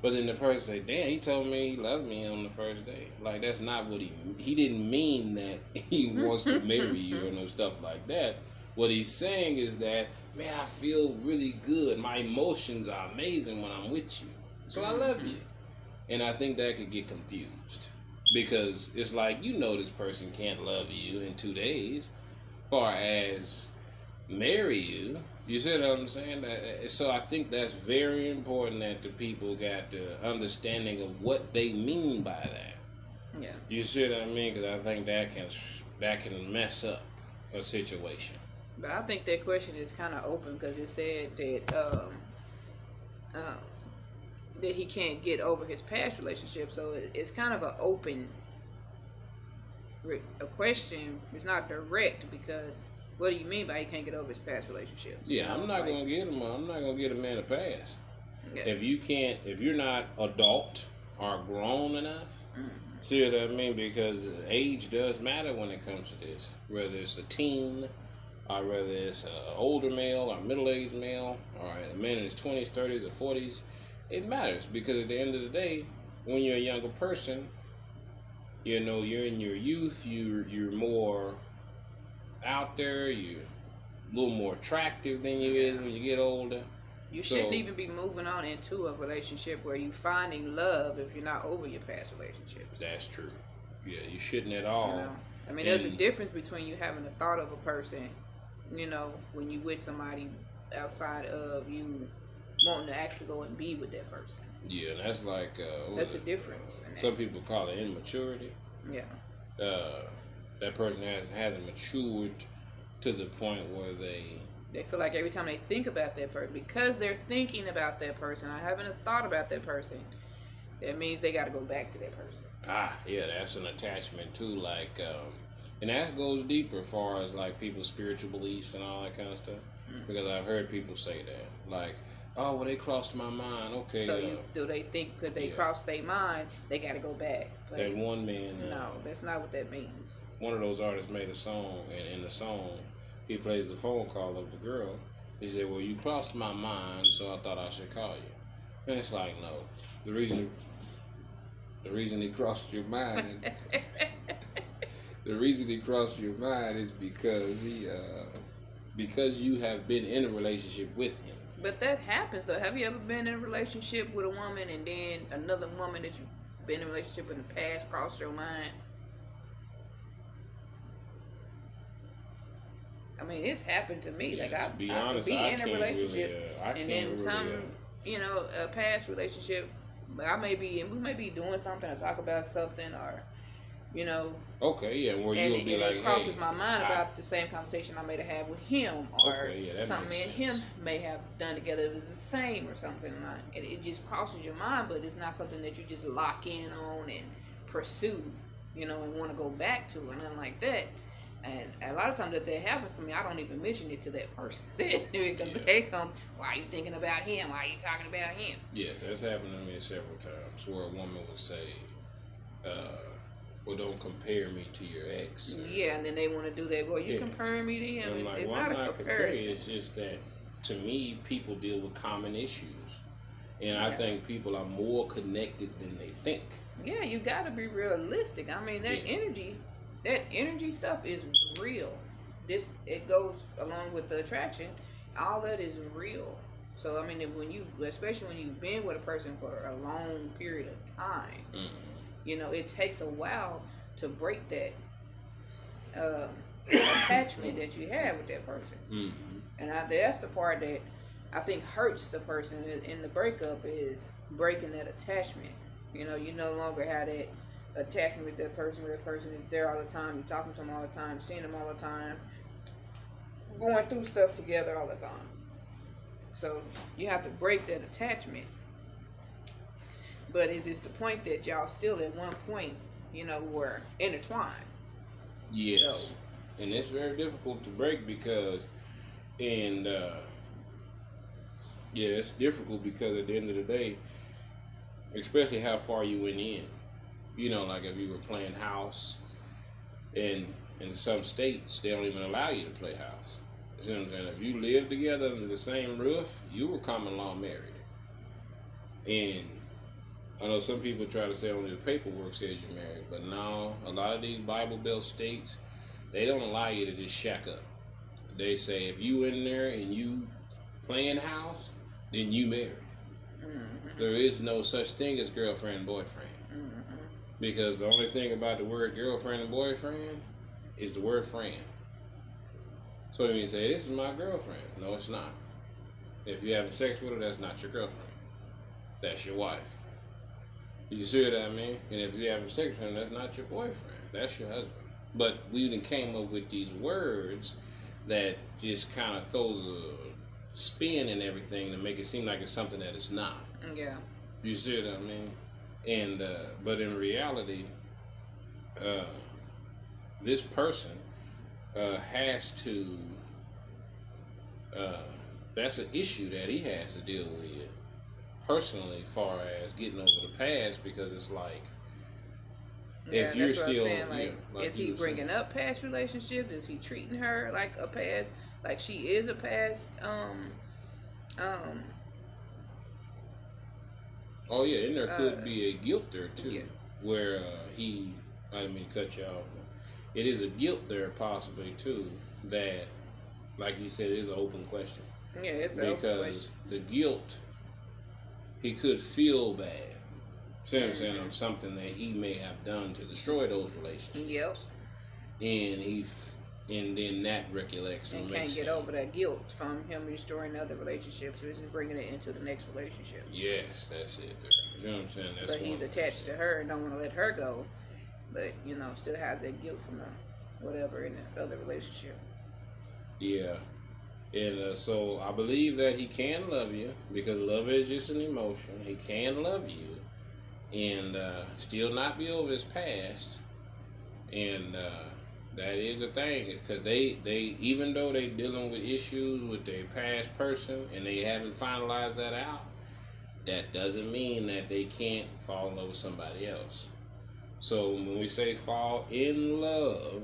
But then the person say, "Damn, he told me he loved me on the first day." Like that's not what he he didn't mean that he wants to marry you or no stuff like that. What he's saying is that, man, I feel really good. My emotions are amazing when I'm with you. So I love mm-hmm. you. And I think that could get confused because it's like you know this person can't love you in two days, far as marry you. You see what I'm saying? So I think that's very important that the people got the understanding of what they mean by that. Yeah. You see what I mean? Because I think that can that can mess up a situation. But I think that question is kind of open because it said that um, uh, that he can't get over his past relationship. So it, it's kind of an open a question. It's not direct because what do you mean by he can't get over his past relationships? Yeah, I'm not Like, gonna get him. I'm not gonna get a man a pass. Yeah. If you can't, if you're not adult or grown enough, Mhm. see what I mean? Because age does matter when it comes to this. Whether it's a teen, or whether it's an older male or middle-aged male, or a man in his 20s, 30s, or 40s, it matters because at the end of the day, when you're a younger person, you know you're in your youth. You you're more out there. You're a little more attractive than you is when you get older. You shouldn't even be moving on into a relationship where you're finding love if you're not over your past relationships. That's true. Yeah, you shouldn't at all. You know, I mean, there's a difference between you having the thought of a person, you know, when you with somebody outside of you wanting to actually go and be with that person. Yeah, and that's like uh, That's a difference. that. Some people call it immaturity. Yeah. Uh, that person has hasn't matured to the point where they They feel like every time they think about that person, because they're thinking about that person, having a thought about that person, that means they got to go back to that person. ah yeah, that's an attachment too. Like, um, and that goes deeper as far as like people's spiritual beliefs and all that kind of stuff. Mm. Because I've heard people say that, like, oh, well, they crossed my mind. Okay, So uh, you do they think because they yeah. crossed their mind, they got to go back? But that one man. uh, no, that's not what that means. one of those artists made a song, and in the song, he plays the phone call of the girl. He said, "Well, you crossed my mind, so I thought I should call you." And it's like, no, the reason, the reason he crossed your mind, the reason he crossed your mind is because he, uh, because you have been in a relationship with him. But that happens though. Have you ever been in a relationship with a woman and then another woman that you've been in a relationship with in the past crossed your mind? I mean, it's happened to me. like Yeah, I, to be I honest, be I in a relationship really, uh, and then really, some, uh, you know, a past relationship. I may be, and we may be doing something or talk about something or, you know, okay, yeah, where and, you'll be and like, it crosses hey, my mind I- about the same conversation I may have had with him, or Okay, yeah, that something me and him may have done together. It was the same or something like. It, it just crosses your mind, but it's not something that you just lock in on and pursue, you know, and want to go back to or nothing like that. And a lot of times that that happens to me, I don't even mention it to that person because Yeah. they come, "Why are you thinking about him? Why are you talking about him?" Yes, that's happened to me several times where a woman would say, uh, well, don't compare me to your ex. Yeah, and then they want to do that. Well, you Yeah. comparing me to him. And I'm It's, like, it's well, not I'm a not comparing. comparison. It's just that to me, people deal with common issues. And I think people are more connected than they think. Yeah, you got to be realistic. I mean, that Yeah. energy, that energy stuff is real. This it goes along with the attraction. All that is real. So I mean, when you, especially when you've been with a person for a long period of time, Mm. You know, it takes a while to break that um, attachment that you have with that person. hmm And I, that's the part that I think hurts the person in- in the breakup is breaking that attachment. You know, you no longer have that attachment with that person where that person is there all the time, you're talking to them all the time, seeing them all the time, going through stuff together all the time. So you have to break that attachment. But is this the point that y'all still at one point, you know, were intertwined? Yes. So- And it's very difficult to break because, and, uh, yeah, it's difficult because at the end of the day, especially how far you went in. You know, like if you were playing house, and in some states they don't even allow you to play house. You see what I'm saying? If you lived together under the same roof, you were common law married. And I know some people try to say only the paperwork says you're married, but no, a lot of these Bible Belt states, they don't allow you to just shack up. They say if you in there and you playing house, then you married. Mm-hmm. There is no such thing as girlfriend and boyfriend. Mm-hmm. Because the only thing about the word girlfriend and boyfriend is the word friend. So when you say, This is my girlfriend, no, it's not. If you're having sex with her, that's not your girlfriend. That's your wife. You see what I mean? And if you're having sex with him, that's not your boyfriend. That's your husband. But we even came up with these words that just kind of throws a spin in everything to make it seem like it's something that it's not. Yeah. You see what I mean? And uh, but in reality, uh, this person uh, has to. Uh, that's an issue that he has to deal with personally, far as getting over the past, because it's like Yeah, if you're that's what I'm still, saying. Like, yeah, like is he were saying. bringing up past relationships? Is he treating her like a past, like she is a past, um, um, Oh yeah, and there could Uh, be a guilt there too, yeah. where uh, he. I didn't mean to cut you off. It is a guilt there possibly too that, like you said, it is an open question yeah, it's an open because question. the guilt he could feel bad. See what I'm saying Mhm. of something that he may have done to destroy those relationships, Yep, and he f- and then that recollects and, can't get him- over that guilt from him restoring other relationships, or just bringing it into the next relationship. Yes, that's it. There. You know what I'm saying? That's but he's attached to her and don't want to let her go, but you know still has that guilt from the whatever in the other relationship. Yeah. And uh, so I believe that he can love you because love is just an emotion. He can love you and uh, still not be over his past. And uh, that is the thing because they, they, even though they're dealing with issues with their past person and they haven't finalized that out, that doesn't mean that they can't fall in love with somebody else. So when we say fall in love,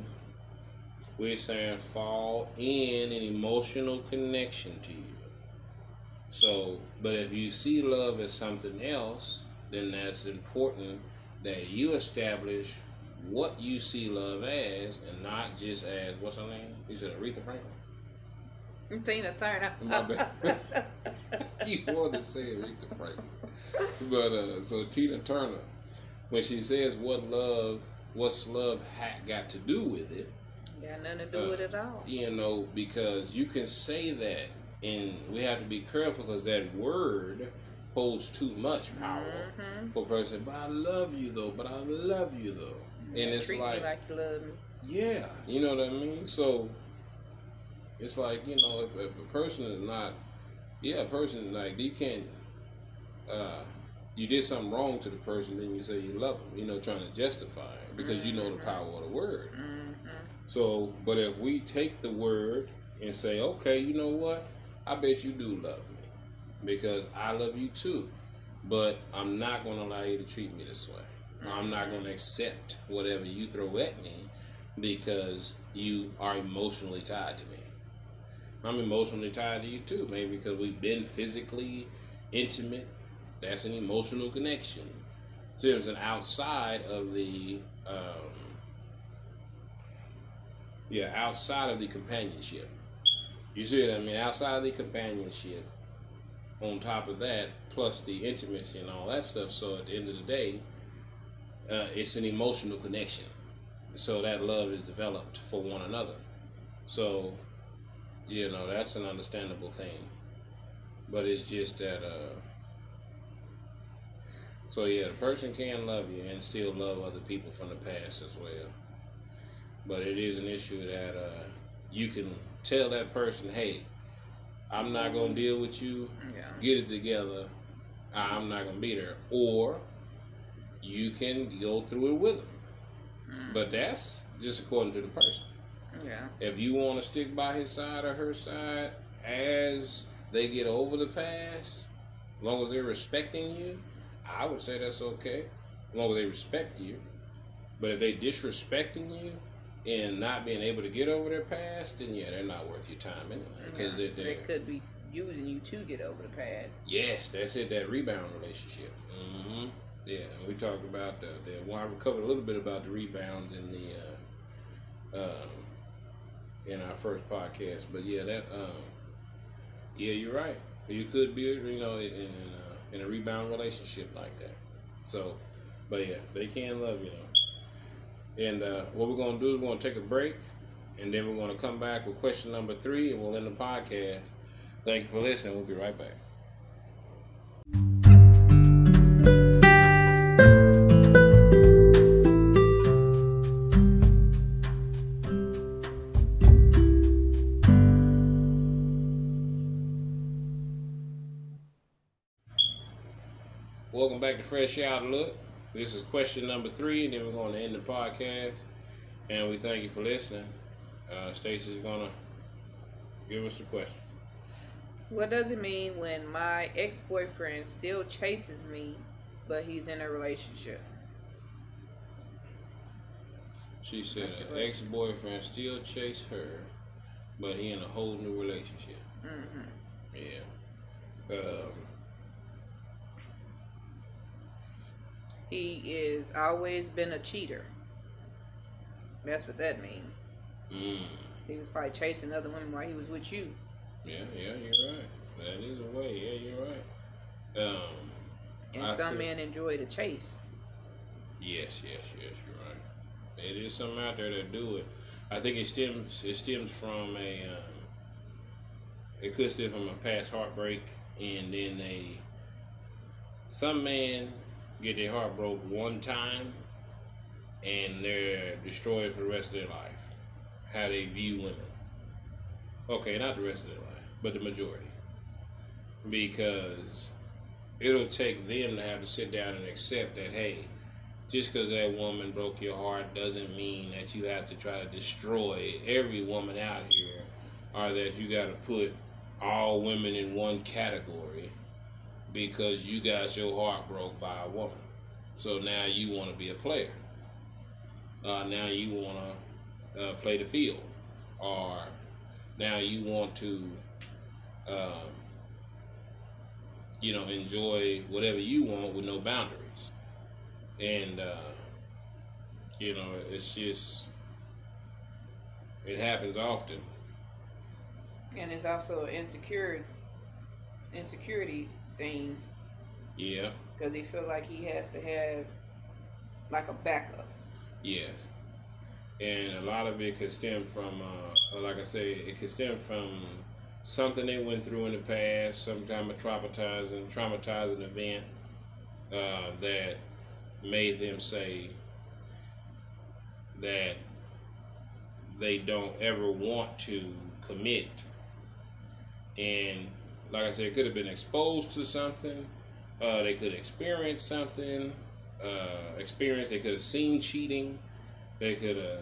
we're saying fall in an emotional connection to you. So, but if you see love as something else, then that's important that you establish what you see love as and not just as, what's her name? You said Aretha Franklin? Tina Turner. My bad. you wanted to say Aretha Franklin. But, uh, so Tina Turner, when she says what love, what's love ha- got to do with it, Got nothing to do Uh, with it at all. you know, because you can say that, and we have to be careful because that word holds too much power Mhm. for a person. But I love you though. But I love you though. And it's Treat like, like you love me. yeah, you know what I mean. So it's like you know, if, if a person is not, yeah, a person like you can't. Uh, you did something wrong to the person, then you say you love them. You know, trying to justify it because you know the Mhm. power of the word. hmm So, but if we take the word and say, okay, you know what? I bet you do love me because I love you too. But I'm not going to allow you to treat me this way. I'm not going to accept whatever you throw at me because you are emotionally tied to me. I'm emotionally tied to you too, maybe because we've been physically intimate. That's an emotional connection. So it's an outside of the um, yeah, outside of the companionship. You see what I mean? Outside of the companionship, on top of that, plus the intimacy and all that stuff. So at the end of the day, uh, it's an emotional connection. So that love is developed for one another. So, you know, that's an understandable thing. But it's just that, uh, so yeah, the person can love you and still love other people from the past as well. But it is an issue that uh, you can tell that person, hey, I'm not going to deal with you. Yeah. Get it together. I'm not going to be there. Or you can go through it with them. Mm. But that's just according to the person. Yeah. If you want to stick by his side or her side as they get over the past, as long as they're respecting you, I would say that's okay, as long as they respect you. But if they disrespecting you and not being able to get over their past, then yeah, they're not worth your time anyway. Because Yeah, they they could be using you to get over the past. Yes, that's it. That rebound relationship. Mm-hmm. Yeah, and we talked about the, the well, I covered a little bit about the rebounds in the uh, um, in our first podcast. But yeah, that um, yeah, you're right. You could be, you know, in in, a, in a rebound relationship like that. So, but yeah, they can love you though. And uh, what we're gonna do is we're gonna take a break, and then we're gonna come back with question number three, and we'll end the podcast. Thank you for listening. We'll be right back. Welcome back to Fresh Out Look. This is question number three, and then we're going to end the podcast. And we thank you for listening. Uh, Stacy's going to give us the question. What does it mean when my ex boyfriend still chases me, but he's in a relationship? She said her ex boyfriend still chase her, but he in a whole new relationship. hmm Yeah. Um, He is always been a cheater. That's what that means. mm, He was probably chasing other women while he was with you. yeah, yeah, you're right. That is a way. Yeah, you're right. Um, And I some feel- men enjoy the chase. Yes, yes, yes, you're right. It is some out there that do it. I think it stems it stems from a um, it could stem from a past heartbreak, and then they some men get their heart broke one time, and they're destroyed for the rest of their life. How they view women. Okay, not the rest of their life, but the majority, because it'll take them to have to sit down and accept that hey just because that woman broke your heart doesn't mean that you have to try to destroy every woman out here or that you got to put all women in one category because you got your heart broke by a woman. So now you want to be a player. Uh, now you want to uh, play the field. Or now you want to, um, you know, enjoy whatever you want with no boundaries and uh, you know it's just it happens often And it's also insecure, insecurity thing yeah because he feel like he has to have like a backup. yes and a lot of it could stem from uh, like i say it could stem from something they went through in the past some kind of traumatizing traumatizing event uh, that made them say that they don't ever want to commit. And like I said, could have been exposed to something. Uh, they could experience something. Uh, experience. They could have seen cheating. They could have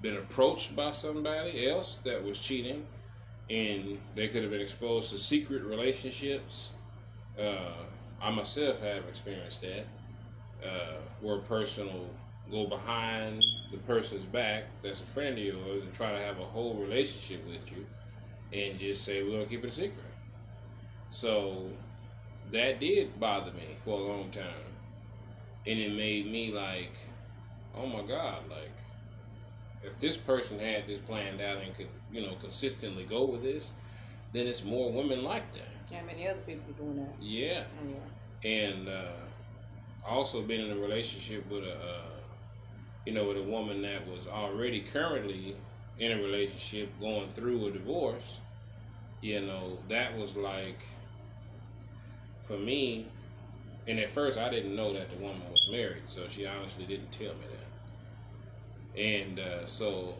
been approached by somebody else that was cheating, and they could have been exposed to secret relationships. Uh, I myself have experienced that uh, where a person will go behind the person's back that's a friend of yours and try to have a whole relationship with you and just say we're gonna keep it a secret. So that did bother me for a long time. And it made me like, oh my God, like if this person had this planned out and could, you know, consistently go with this, then it's more women like that. How many other people are doing that? Yeah Yeah. and uh, also been in a relationship with a uh, you know with a woman that was already currently in a relationship going through a divorce you know that was like for me and at first i didn't know that the woman was married so she honestly didn't tell me that and uh, so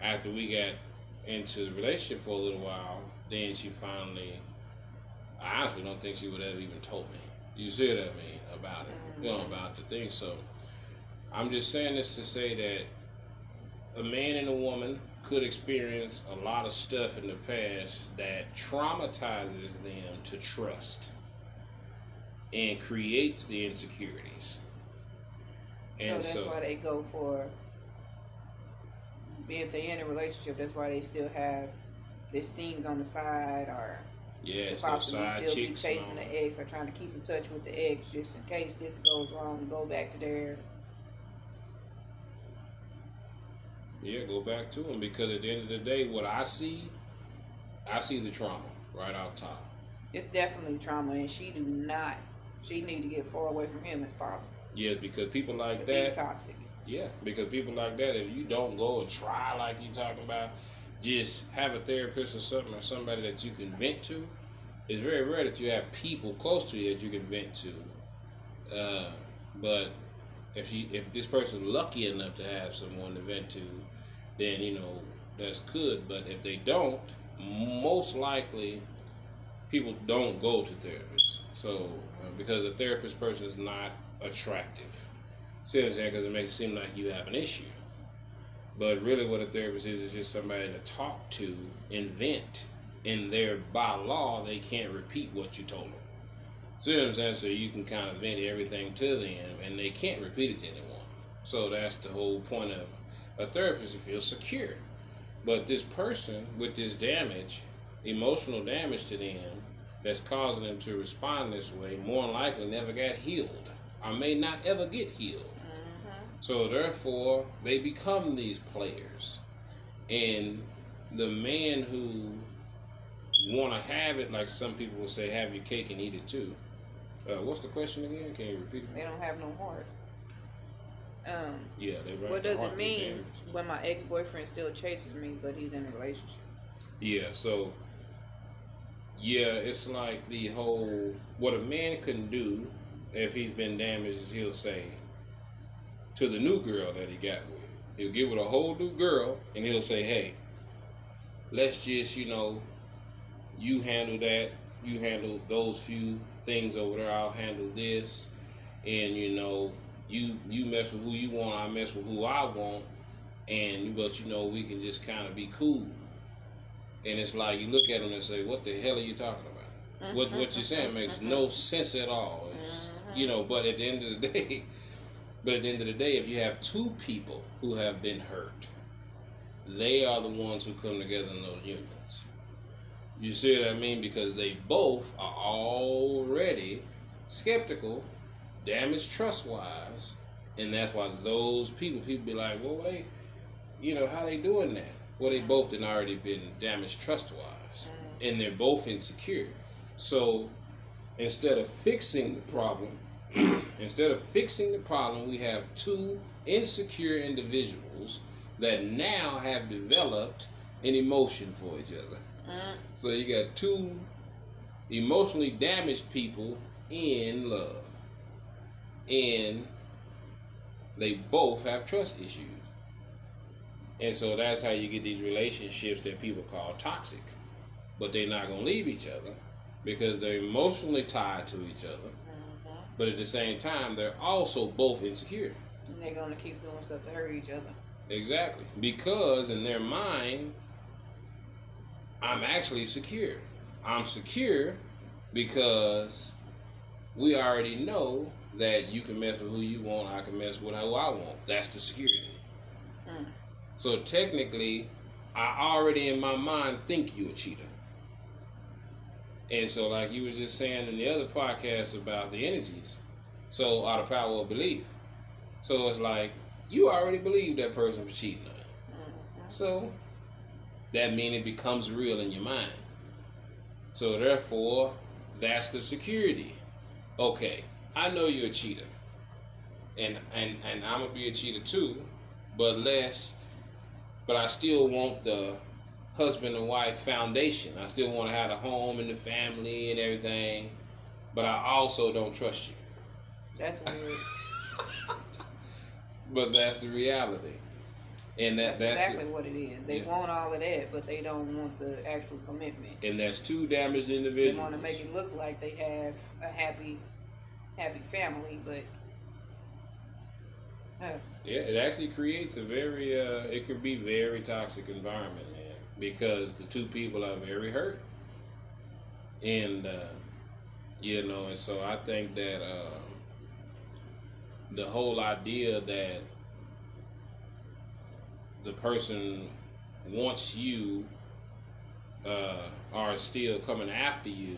after we got into the relationship for a little while then she finally I honestly don't think she would have even told me. You see what I mean about it, you know, about the thing. So I'm just saying this to say that a man and a woman could experience a lot of stuff in the past that traumatizes them to trust. And creates the insecurities. And so that's so, why they go for if they're in a relationship, that's why they still have this things on the side or yeah, possibly still be chasing the ex or trying to keep in touch with the ex just in case this goes wrong go back to their Yeah, go back to them because at the end of the day, what I see, I see the trauma right out top. It's definitely trauma, and she do not. She need to get far away from him as possible. Yes, because people like that. He's toxic. Yeah, because people like that, if you don't go and try like you talking about, just have a therapist or something or somebody that you can vent to. It's very rare that you have people close to you that you can vent to. Uh, but if you if this person's lucky enough to have someone to vent to, then you know that's good. But if they don't, most likely people don't go to therapists. So uh, because a therapist person is not attractive, see what I'm saying? Because it makes it seem like you have an issue. But really, what a therapist is is just somebody to talk to and vent. And their by law, they can't repeat what you told them. See what I'm saying? So you can kind of vent everything to them, and they can't repeat it to anyone. So that's the whole point of a therapist to feel secure. But this person with this damage, emotional damage to them, that's causing them to respond this way, more than likely never got healed. Or may not ever get healed. Mm-hmm. So therefore, they become these players. And the man who want to have it, like some people will say, have your cake and eat it too. Uh, what's the question again? Can you repeat it? They don't have no heart. Um, yeah, they What does it mean when my ex boyfriend still chases me, but he's in a relationship? Yeah, so yeah, it's like the whole what a man can do if he's been damaged is he'll say to the new girl that he got with. He'll get with a whole new girl and he'll say, Hey, let's just, you know, you handle that, you handle those few things over there, I'll handle this and you know, you you mess with who you want, I mess with who I want, and but you know we can just kind of be cool. And it's like you look at them and say, "What the hell are you talking about? What what you're saying makes mm-hmm. no sense at all." You know, but at the end of the day, but at the end of the day, if you have two people who have been hurt, they are the ones who come together in those unions. You see what I mean? Because they both are already skeptical damaged trust wise, and that's why those people people be like, well, they, you know, how they doing that? Well, they both had already been damaged trust wise, and they're both insecure. So instead of fixing the problem, instead of fixing the problem, we have two insecure individuals that now have developed an emotion for each other. Mm. So you got two emotionally damaged people in love and they both have trust issues. And so that's how you get these relationships that people call toxic. But they're not going to leave each other because they're emotionally tied to each other. Mm-hmm. But at the same time, they're also both insecure. And they're going to keep doing stuff to hurt each other. Exactly. Because in their mind, I'm actually secure. I'm secure because we already know that you can mess with who you want, I can mess with who I want. That's the security. Mm. So technically, I already in my mind think you a cheater. And so, like you was just saying in the other podcast about the energies, so out of power of belief. So it's like you already believe that person was cheating on you. Mm-hmm. So that means it becomes real in your mind. So therefore, that's the security. Okay, I know you're a cheater, and and and I'm gonna be a cheater too, but less. But I still want the husband and wife foundation. I still want to have a home and the family and everything, but I also don't trust you. That's weird. but that's the reality. And that, that's, that's exactly the, what it is. They yeah. want all of that, but they don't want the actual commitment. And that's two damaged individuals. They want to make it look like they have a happy happy family, but yeah, it actually creates a very uh, it can be very toxic environment, man, because the two people are very hurt, and uh, You know, and so I think that uh, the whole idea that the person wants you uh, are still coming after you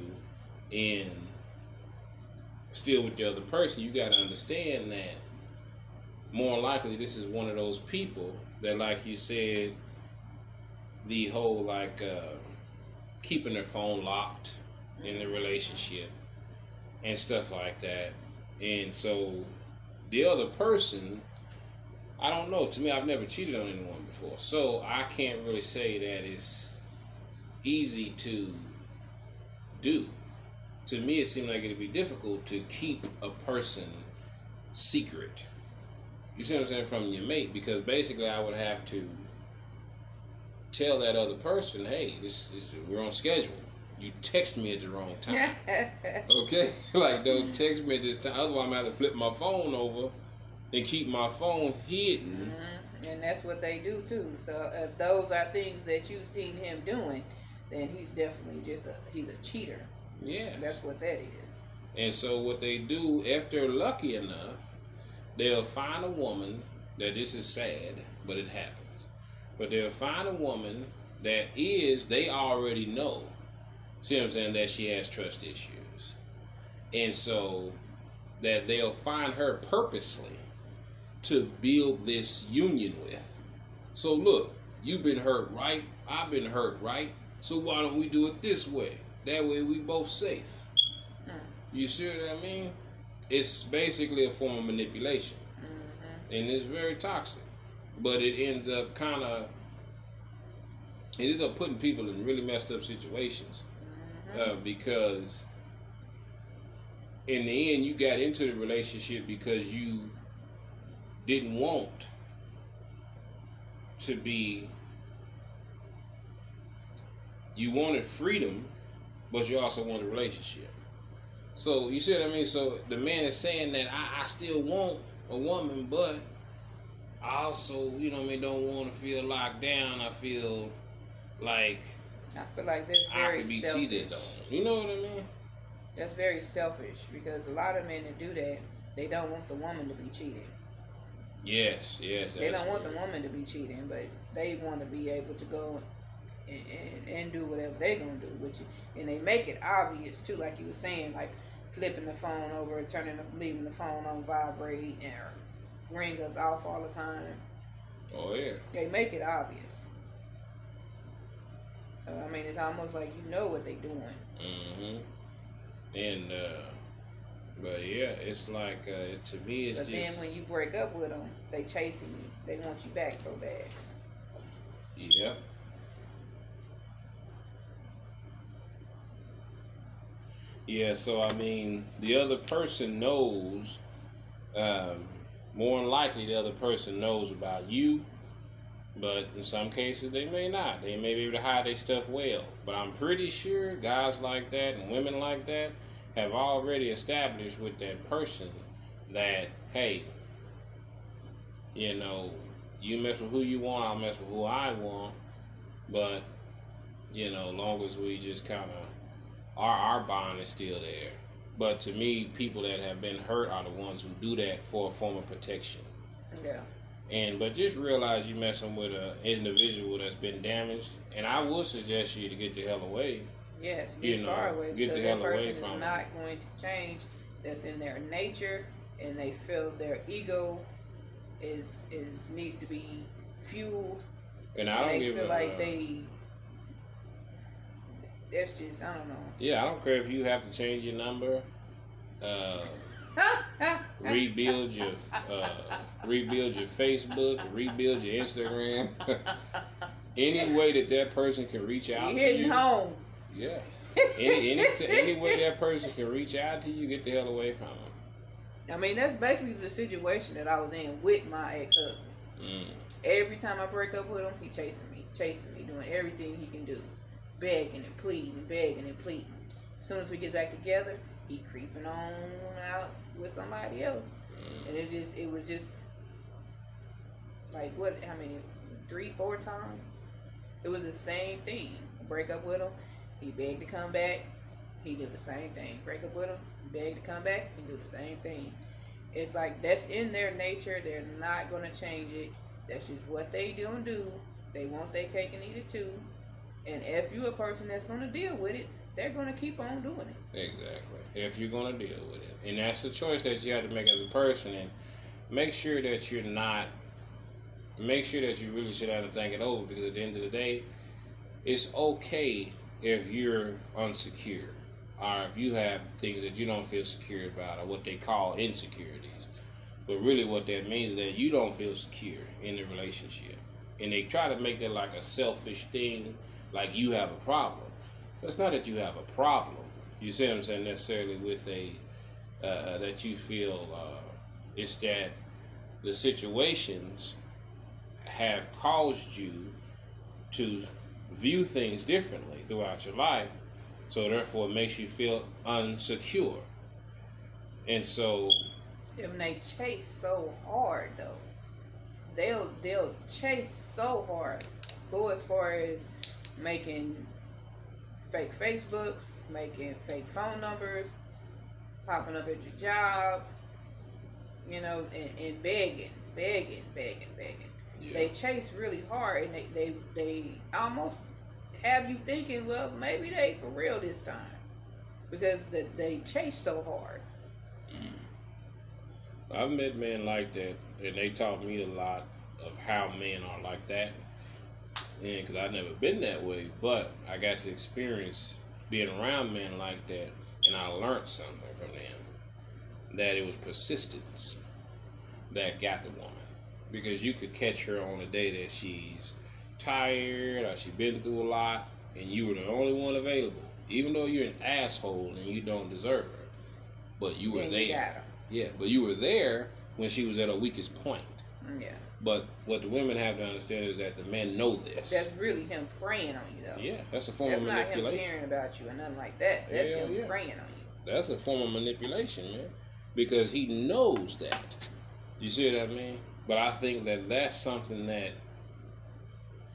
and still with the other person, you got to understand that more likely this is one of those people that, like you said, the whole like uh, keeping their phone locked in the relationship and stuff like that. And so the other person, I don't know. To me, I've never cheated on anyone before, so I can't really say that it's easy to do. To me, it seemed like it'd be difficult to keep a person secret. You see what I'm saying from your mate because basically I would have to tell that other person, "Hey, this is we're on schedule." You text me at the wrong time. okay? like, don't text me at this time. Otherwise, I'm going to have to flip my phone over and keep my phone hidden. Mm-hmm. And that's what they do, too. So, if those are things that you've seen him doing, then he's definitely just a, he's a cheater. Yeah. That's what that is. And so, what they do, if they're lucky enough, they'll find a woman that this is sad, but it happens. But they'll find a woman that is, they already know See what I'm saying? That she has trust issues. And so that they'll find her purposely to build this union with. So look, you've been hurt, right? I've been hurt, right? So why don't we do it this way? That way we both safe. Hmm. You see what I mean? It's basically a form of manipulation. Mm-hmm. And it's very toxic. But it ends up kind of it ends up putting people in really messed up situations uh, because in the end you got into the relationship because you didn't want to be you wanted freedom but you also wanted a relationship so you see what i mean so the man is saying that i, I still want a woman but i also you know I mean don't want to feel locked down i feel like I feel like that's very I could be selfish. cheated on. You know what I mean? That's very selfish because a lot of men that do that, they don't want the woman to be cheated. Yes, yes. They don't want the woman to be cheating, but they want to be able to go and, and, and do whatever they're gonna do with you, and they make it obvious too, like you were saying, like flipping the phone over, turning, the, leaving the phone on vibrate, and ring us off all the time. Oh yeah. They make it obvious. So I mean, it's almost like you know what they're doing. Mm-hmm. And uh, but yeah, it's like uh, to me, it's but just. then when you break up with them, they chasing you. They want you back so bad. Yep. Yeah, so I mean, the other person knows. Um, more than likely, the other person knows about you but in some cases, they may not. They may be able to hide their stuff well. But I'm pretty sure guys like that and women like that have already established with that person that, hey, you know, you mess with who you want, I'll mess with who I want. But, you know, long as we just kind of, our, our bond is still there. But to me, people that have been hurt are the ones who do that for a form of protection. Yeah. And but just realize you're messing with an individual that's been damaged, and I would suggest you to get the hell away. Yes, get you know, far away get because the that person is not going to change. That's in their nature, and they feel their ego is is needs to be fueled. And I don't they feel like they. That's just I don't know. Yeah, I don't care if you have to change your number. Uh, rebuild your uh, rebuild your Facebook, rebuild your Instagram. any way that that person can reach out to You're to hitting you. home. Yeah. Any any to, any way that person can reach out to you, get the hell away from them. I mean, that's basically the situation that I was in with my ex husband. Mm. Every time I break up with him, he chasing me, chasing me, doing everything he can do, begging and pleading, begging and pleading. As soon as we get back together, he creeping on out with somebody else, and it just it was just like what? How many? Three, four times. It was the same thing. break up with him. He begged to come back. he did the same thing. Break up with him, Begged to come back, he do the same thing. It's like that's in their nature. They're not gonna change it. That's just what they do and do. They want their cake and eat it too. And if you're a person that's gonna deal with it, they're gonna keep on doing it. Exactly. If you're gonna deal with it, and that's the choice that you have to make as a person, and make sure that you're not. Make sure that you really sit down and think it over, because at the end of the day, it's okay if you're unsecure, or if you have things that you don't feel secure about, or what they call insecurities. But really, what that means is that you don't feel secure in the relationship, and they try to make that like a selfish thing, like you have a problem. It's not that you have a problem. You see what I'm saying? Necessarily with a uh, that you feel uh, it's that the situations have caused you to view things differently throughout your life, so therefore it makes you feel unsecure. And so, When they chase so hard though, they'll they'll chase so hard. Go as far as making fake Facebooks, making fake phone numbers, popping up at your job, you know, and, and begging, begging, begging, begging. yeah, They chase really hard and they, they, they almost have you thinking, well, maybe they for real this time. Because they, they chase so hard. Mm. I've met men like that, and they taught me a lot of how men are like that. Because I've never been that way, but I got to experience being around men like that, and I learned something from them. That it was persistence that got the woman, because you could catch her on a day that she's tired or she been through a lot, and you were the only one available, even though you're an asshole and you don't deserve her, but you were Then there. you. Yeah, but you were there when she was at her weakest point. Yeah. But what the women have to understand is that the men know this. That's really him preying on you, though. yeah, that's a form That's of not him manipulation. caring about you or nothing like that. That's Hell him yeah. preying on you. That's a form of manipulation, man, because he knows that. You see what I mean? But I think that that's something that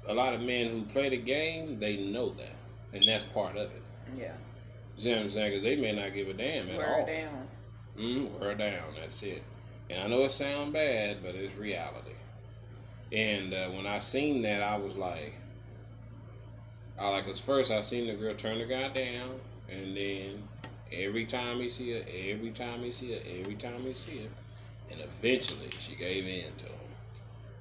a lot of men who play the game they know that, and that's part of it. Yeah. You see what I'm saying? Because they may not give a damn at Wear all. her down. Mm, wear down. That's it. And I know it sounds bad, but it's reality. And uh, when I seen that, I was like, I like, cause first I seen the girl turn the guy down, and then every time he see her, every time he see her, every time he see her, and eventually she gave in to him.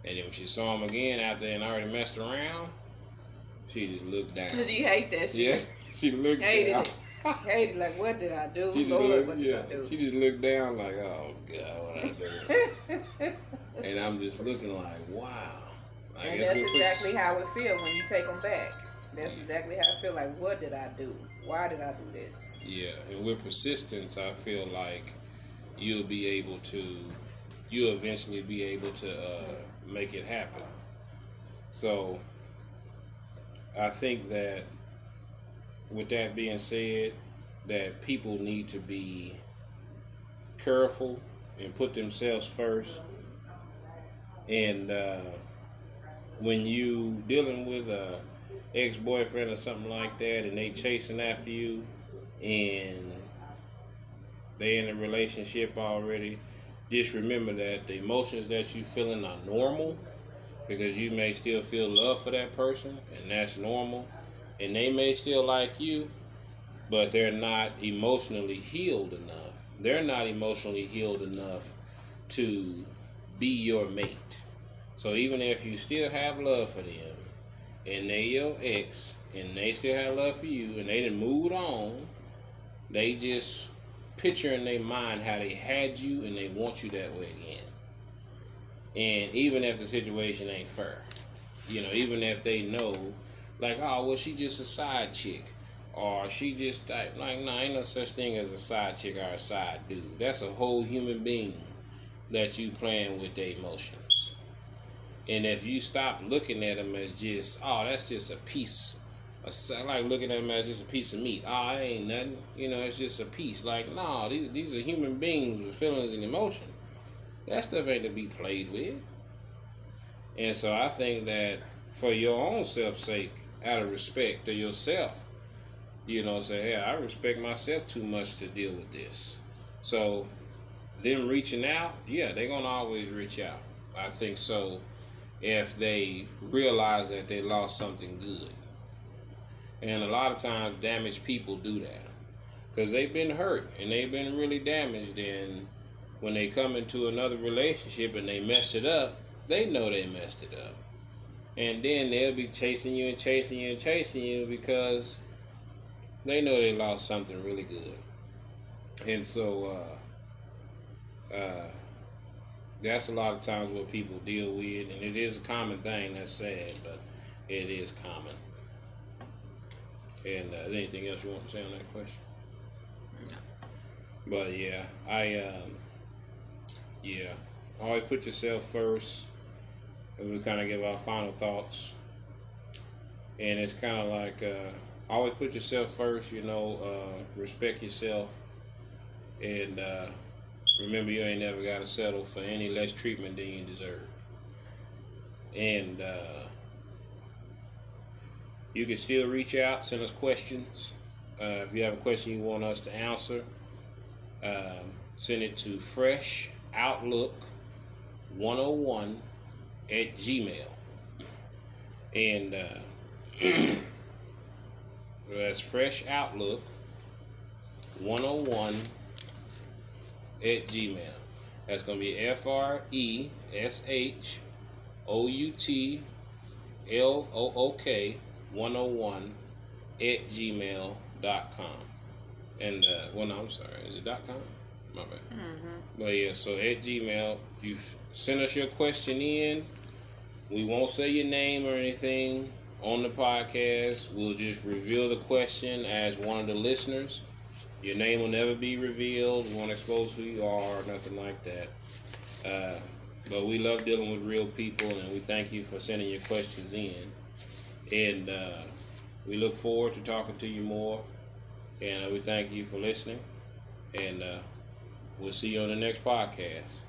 And then when she saw him again after and already messed around, she just looked down. Cause you hate that shit. Yes, she looked Hated down. it. Hated like, what did I do? She just Lord, looked, what yeah, did I do? she just looked down like, oh god, what I do? and I'm just looking like, wow. I and that's exactly how it feel when you take them back. That's exactly how I feel. Like, what did I do? Why did I do this? Yeah, and with persistence, I feel like you'll be able to, you'll eventually be able to uh, make it happen. So, I think that, with that being said, that people need to be careful and put themselves first. And uh, when you dealing with a ex-boyfriend or something like that, and they chasing after you, and they in a relationship already, just remember that the emotions that you feeling are normal because you may still feel love for that person, and that's normal. And they may still like you, but they're not emotionally healed enough. They're not emotionally healed enough to be your mate. So even if you still have love for them, and they your ex, and they still have love for you, and they done moved on, they just picture in their mind how they had you, and they want you that way again. And even if the situation ain't fair, you know, even if they know, like, oh, well, she just a side chick, or she just like, like, no, ain't no such thing as a side chick or a side dude. That's a whole human being that you playing with their emotions. And if you stop looking at them as just, oh, that's just a piece, s- like looking at them as just a piece of meat. Ah, oh, it ain't nothing. You know, it's just a piece. Like, no, these these are human beings with feelings and emotion. That stuff ain't to be played with. And so I think that for your own self's sake, out of respect to yourself, you know, say, hey, I respect myself too much to deal with this. So, them reaching out, yeah, they're gonna always reach out. I think so. If they realize that they lost something good, and a lot of times damaged people do that because they've been hurt and they've been really damaged. And when they come into another relationship and they mess it up, they know they messed it up. And then they'll be chasing you and chasing you and chasing you because they know they lost something really good. And so, uh, uh, that's a lot of times what people deal with, and it is a common thing. That's sad, but it is common. And uh, anything else you want to say on that question? No. But yeah, I um, yeah, always put yourself first, and we kind of give our final thoughts. And it's kind of like uh, always put yourself first. You know, uh, respect yourself, and uh, remember you ain't never got to settle for any less treatment than you deserve. And uh, you can still reach out, send us questions. Uh, if you have a question you want us to answer, um, send it to Fresh Outlook 101 at Gmail. And uh, that's Fresh Outlook 101 at Gmail. That's going to be F R E S H O U T L O O K 101 at gmail.com. And, uh, well, no, I'm sorry. Is it dot .com? My bad. Mm-hmm. But yeah, so at Gmail, you send us your question in. We won't say your name or anything on the podcast. We'll just reveal the question as one of the listeners. Your name will never be revealed. We won't expose who you are nothing like that. Uh, but we love dealing with real people, and we thank you for sending your questions in. And uh, we look forward to talking to you more. And uh, we thank you for listening. And uh, we'll see you on the next podcast.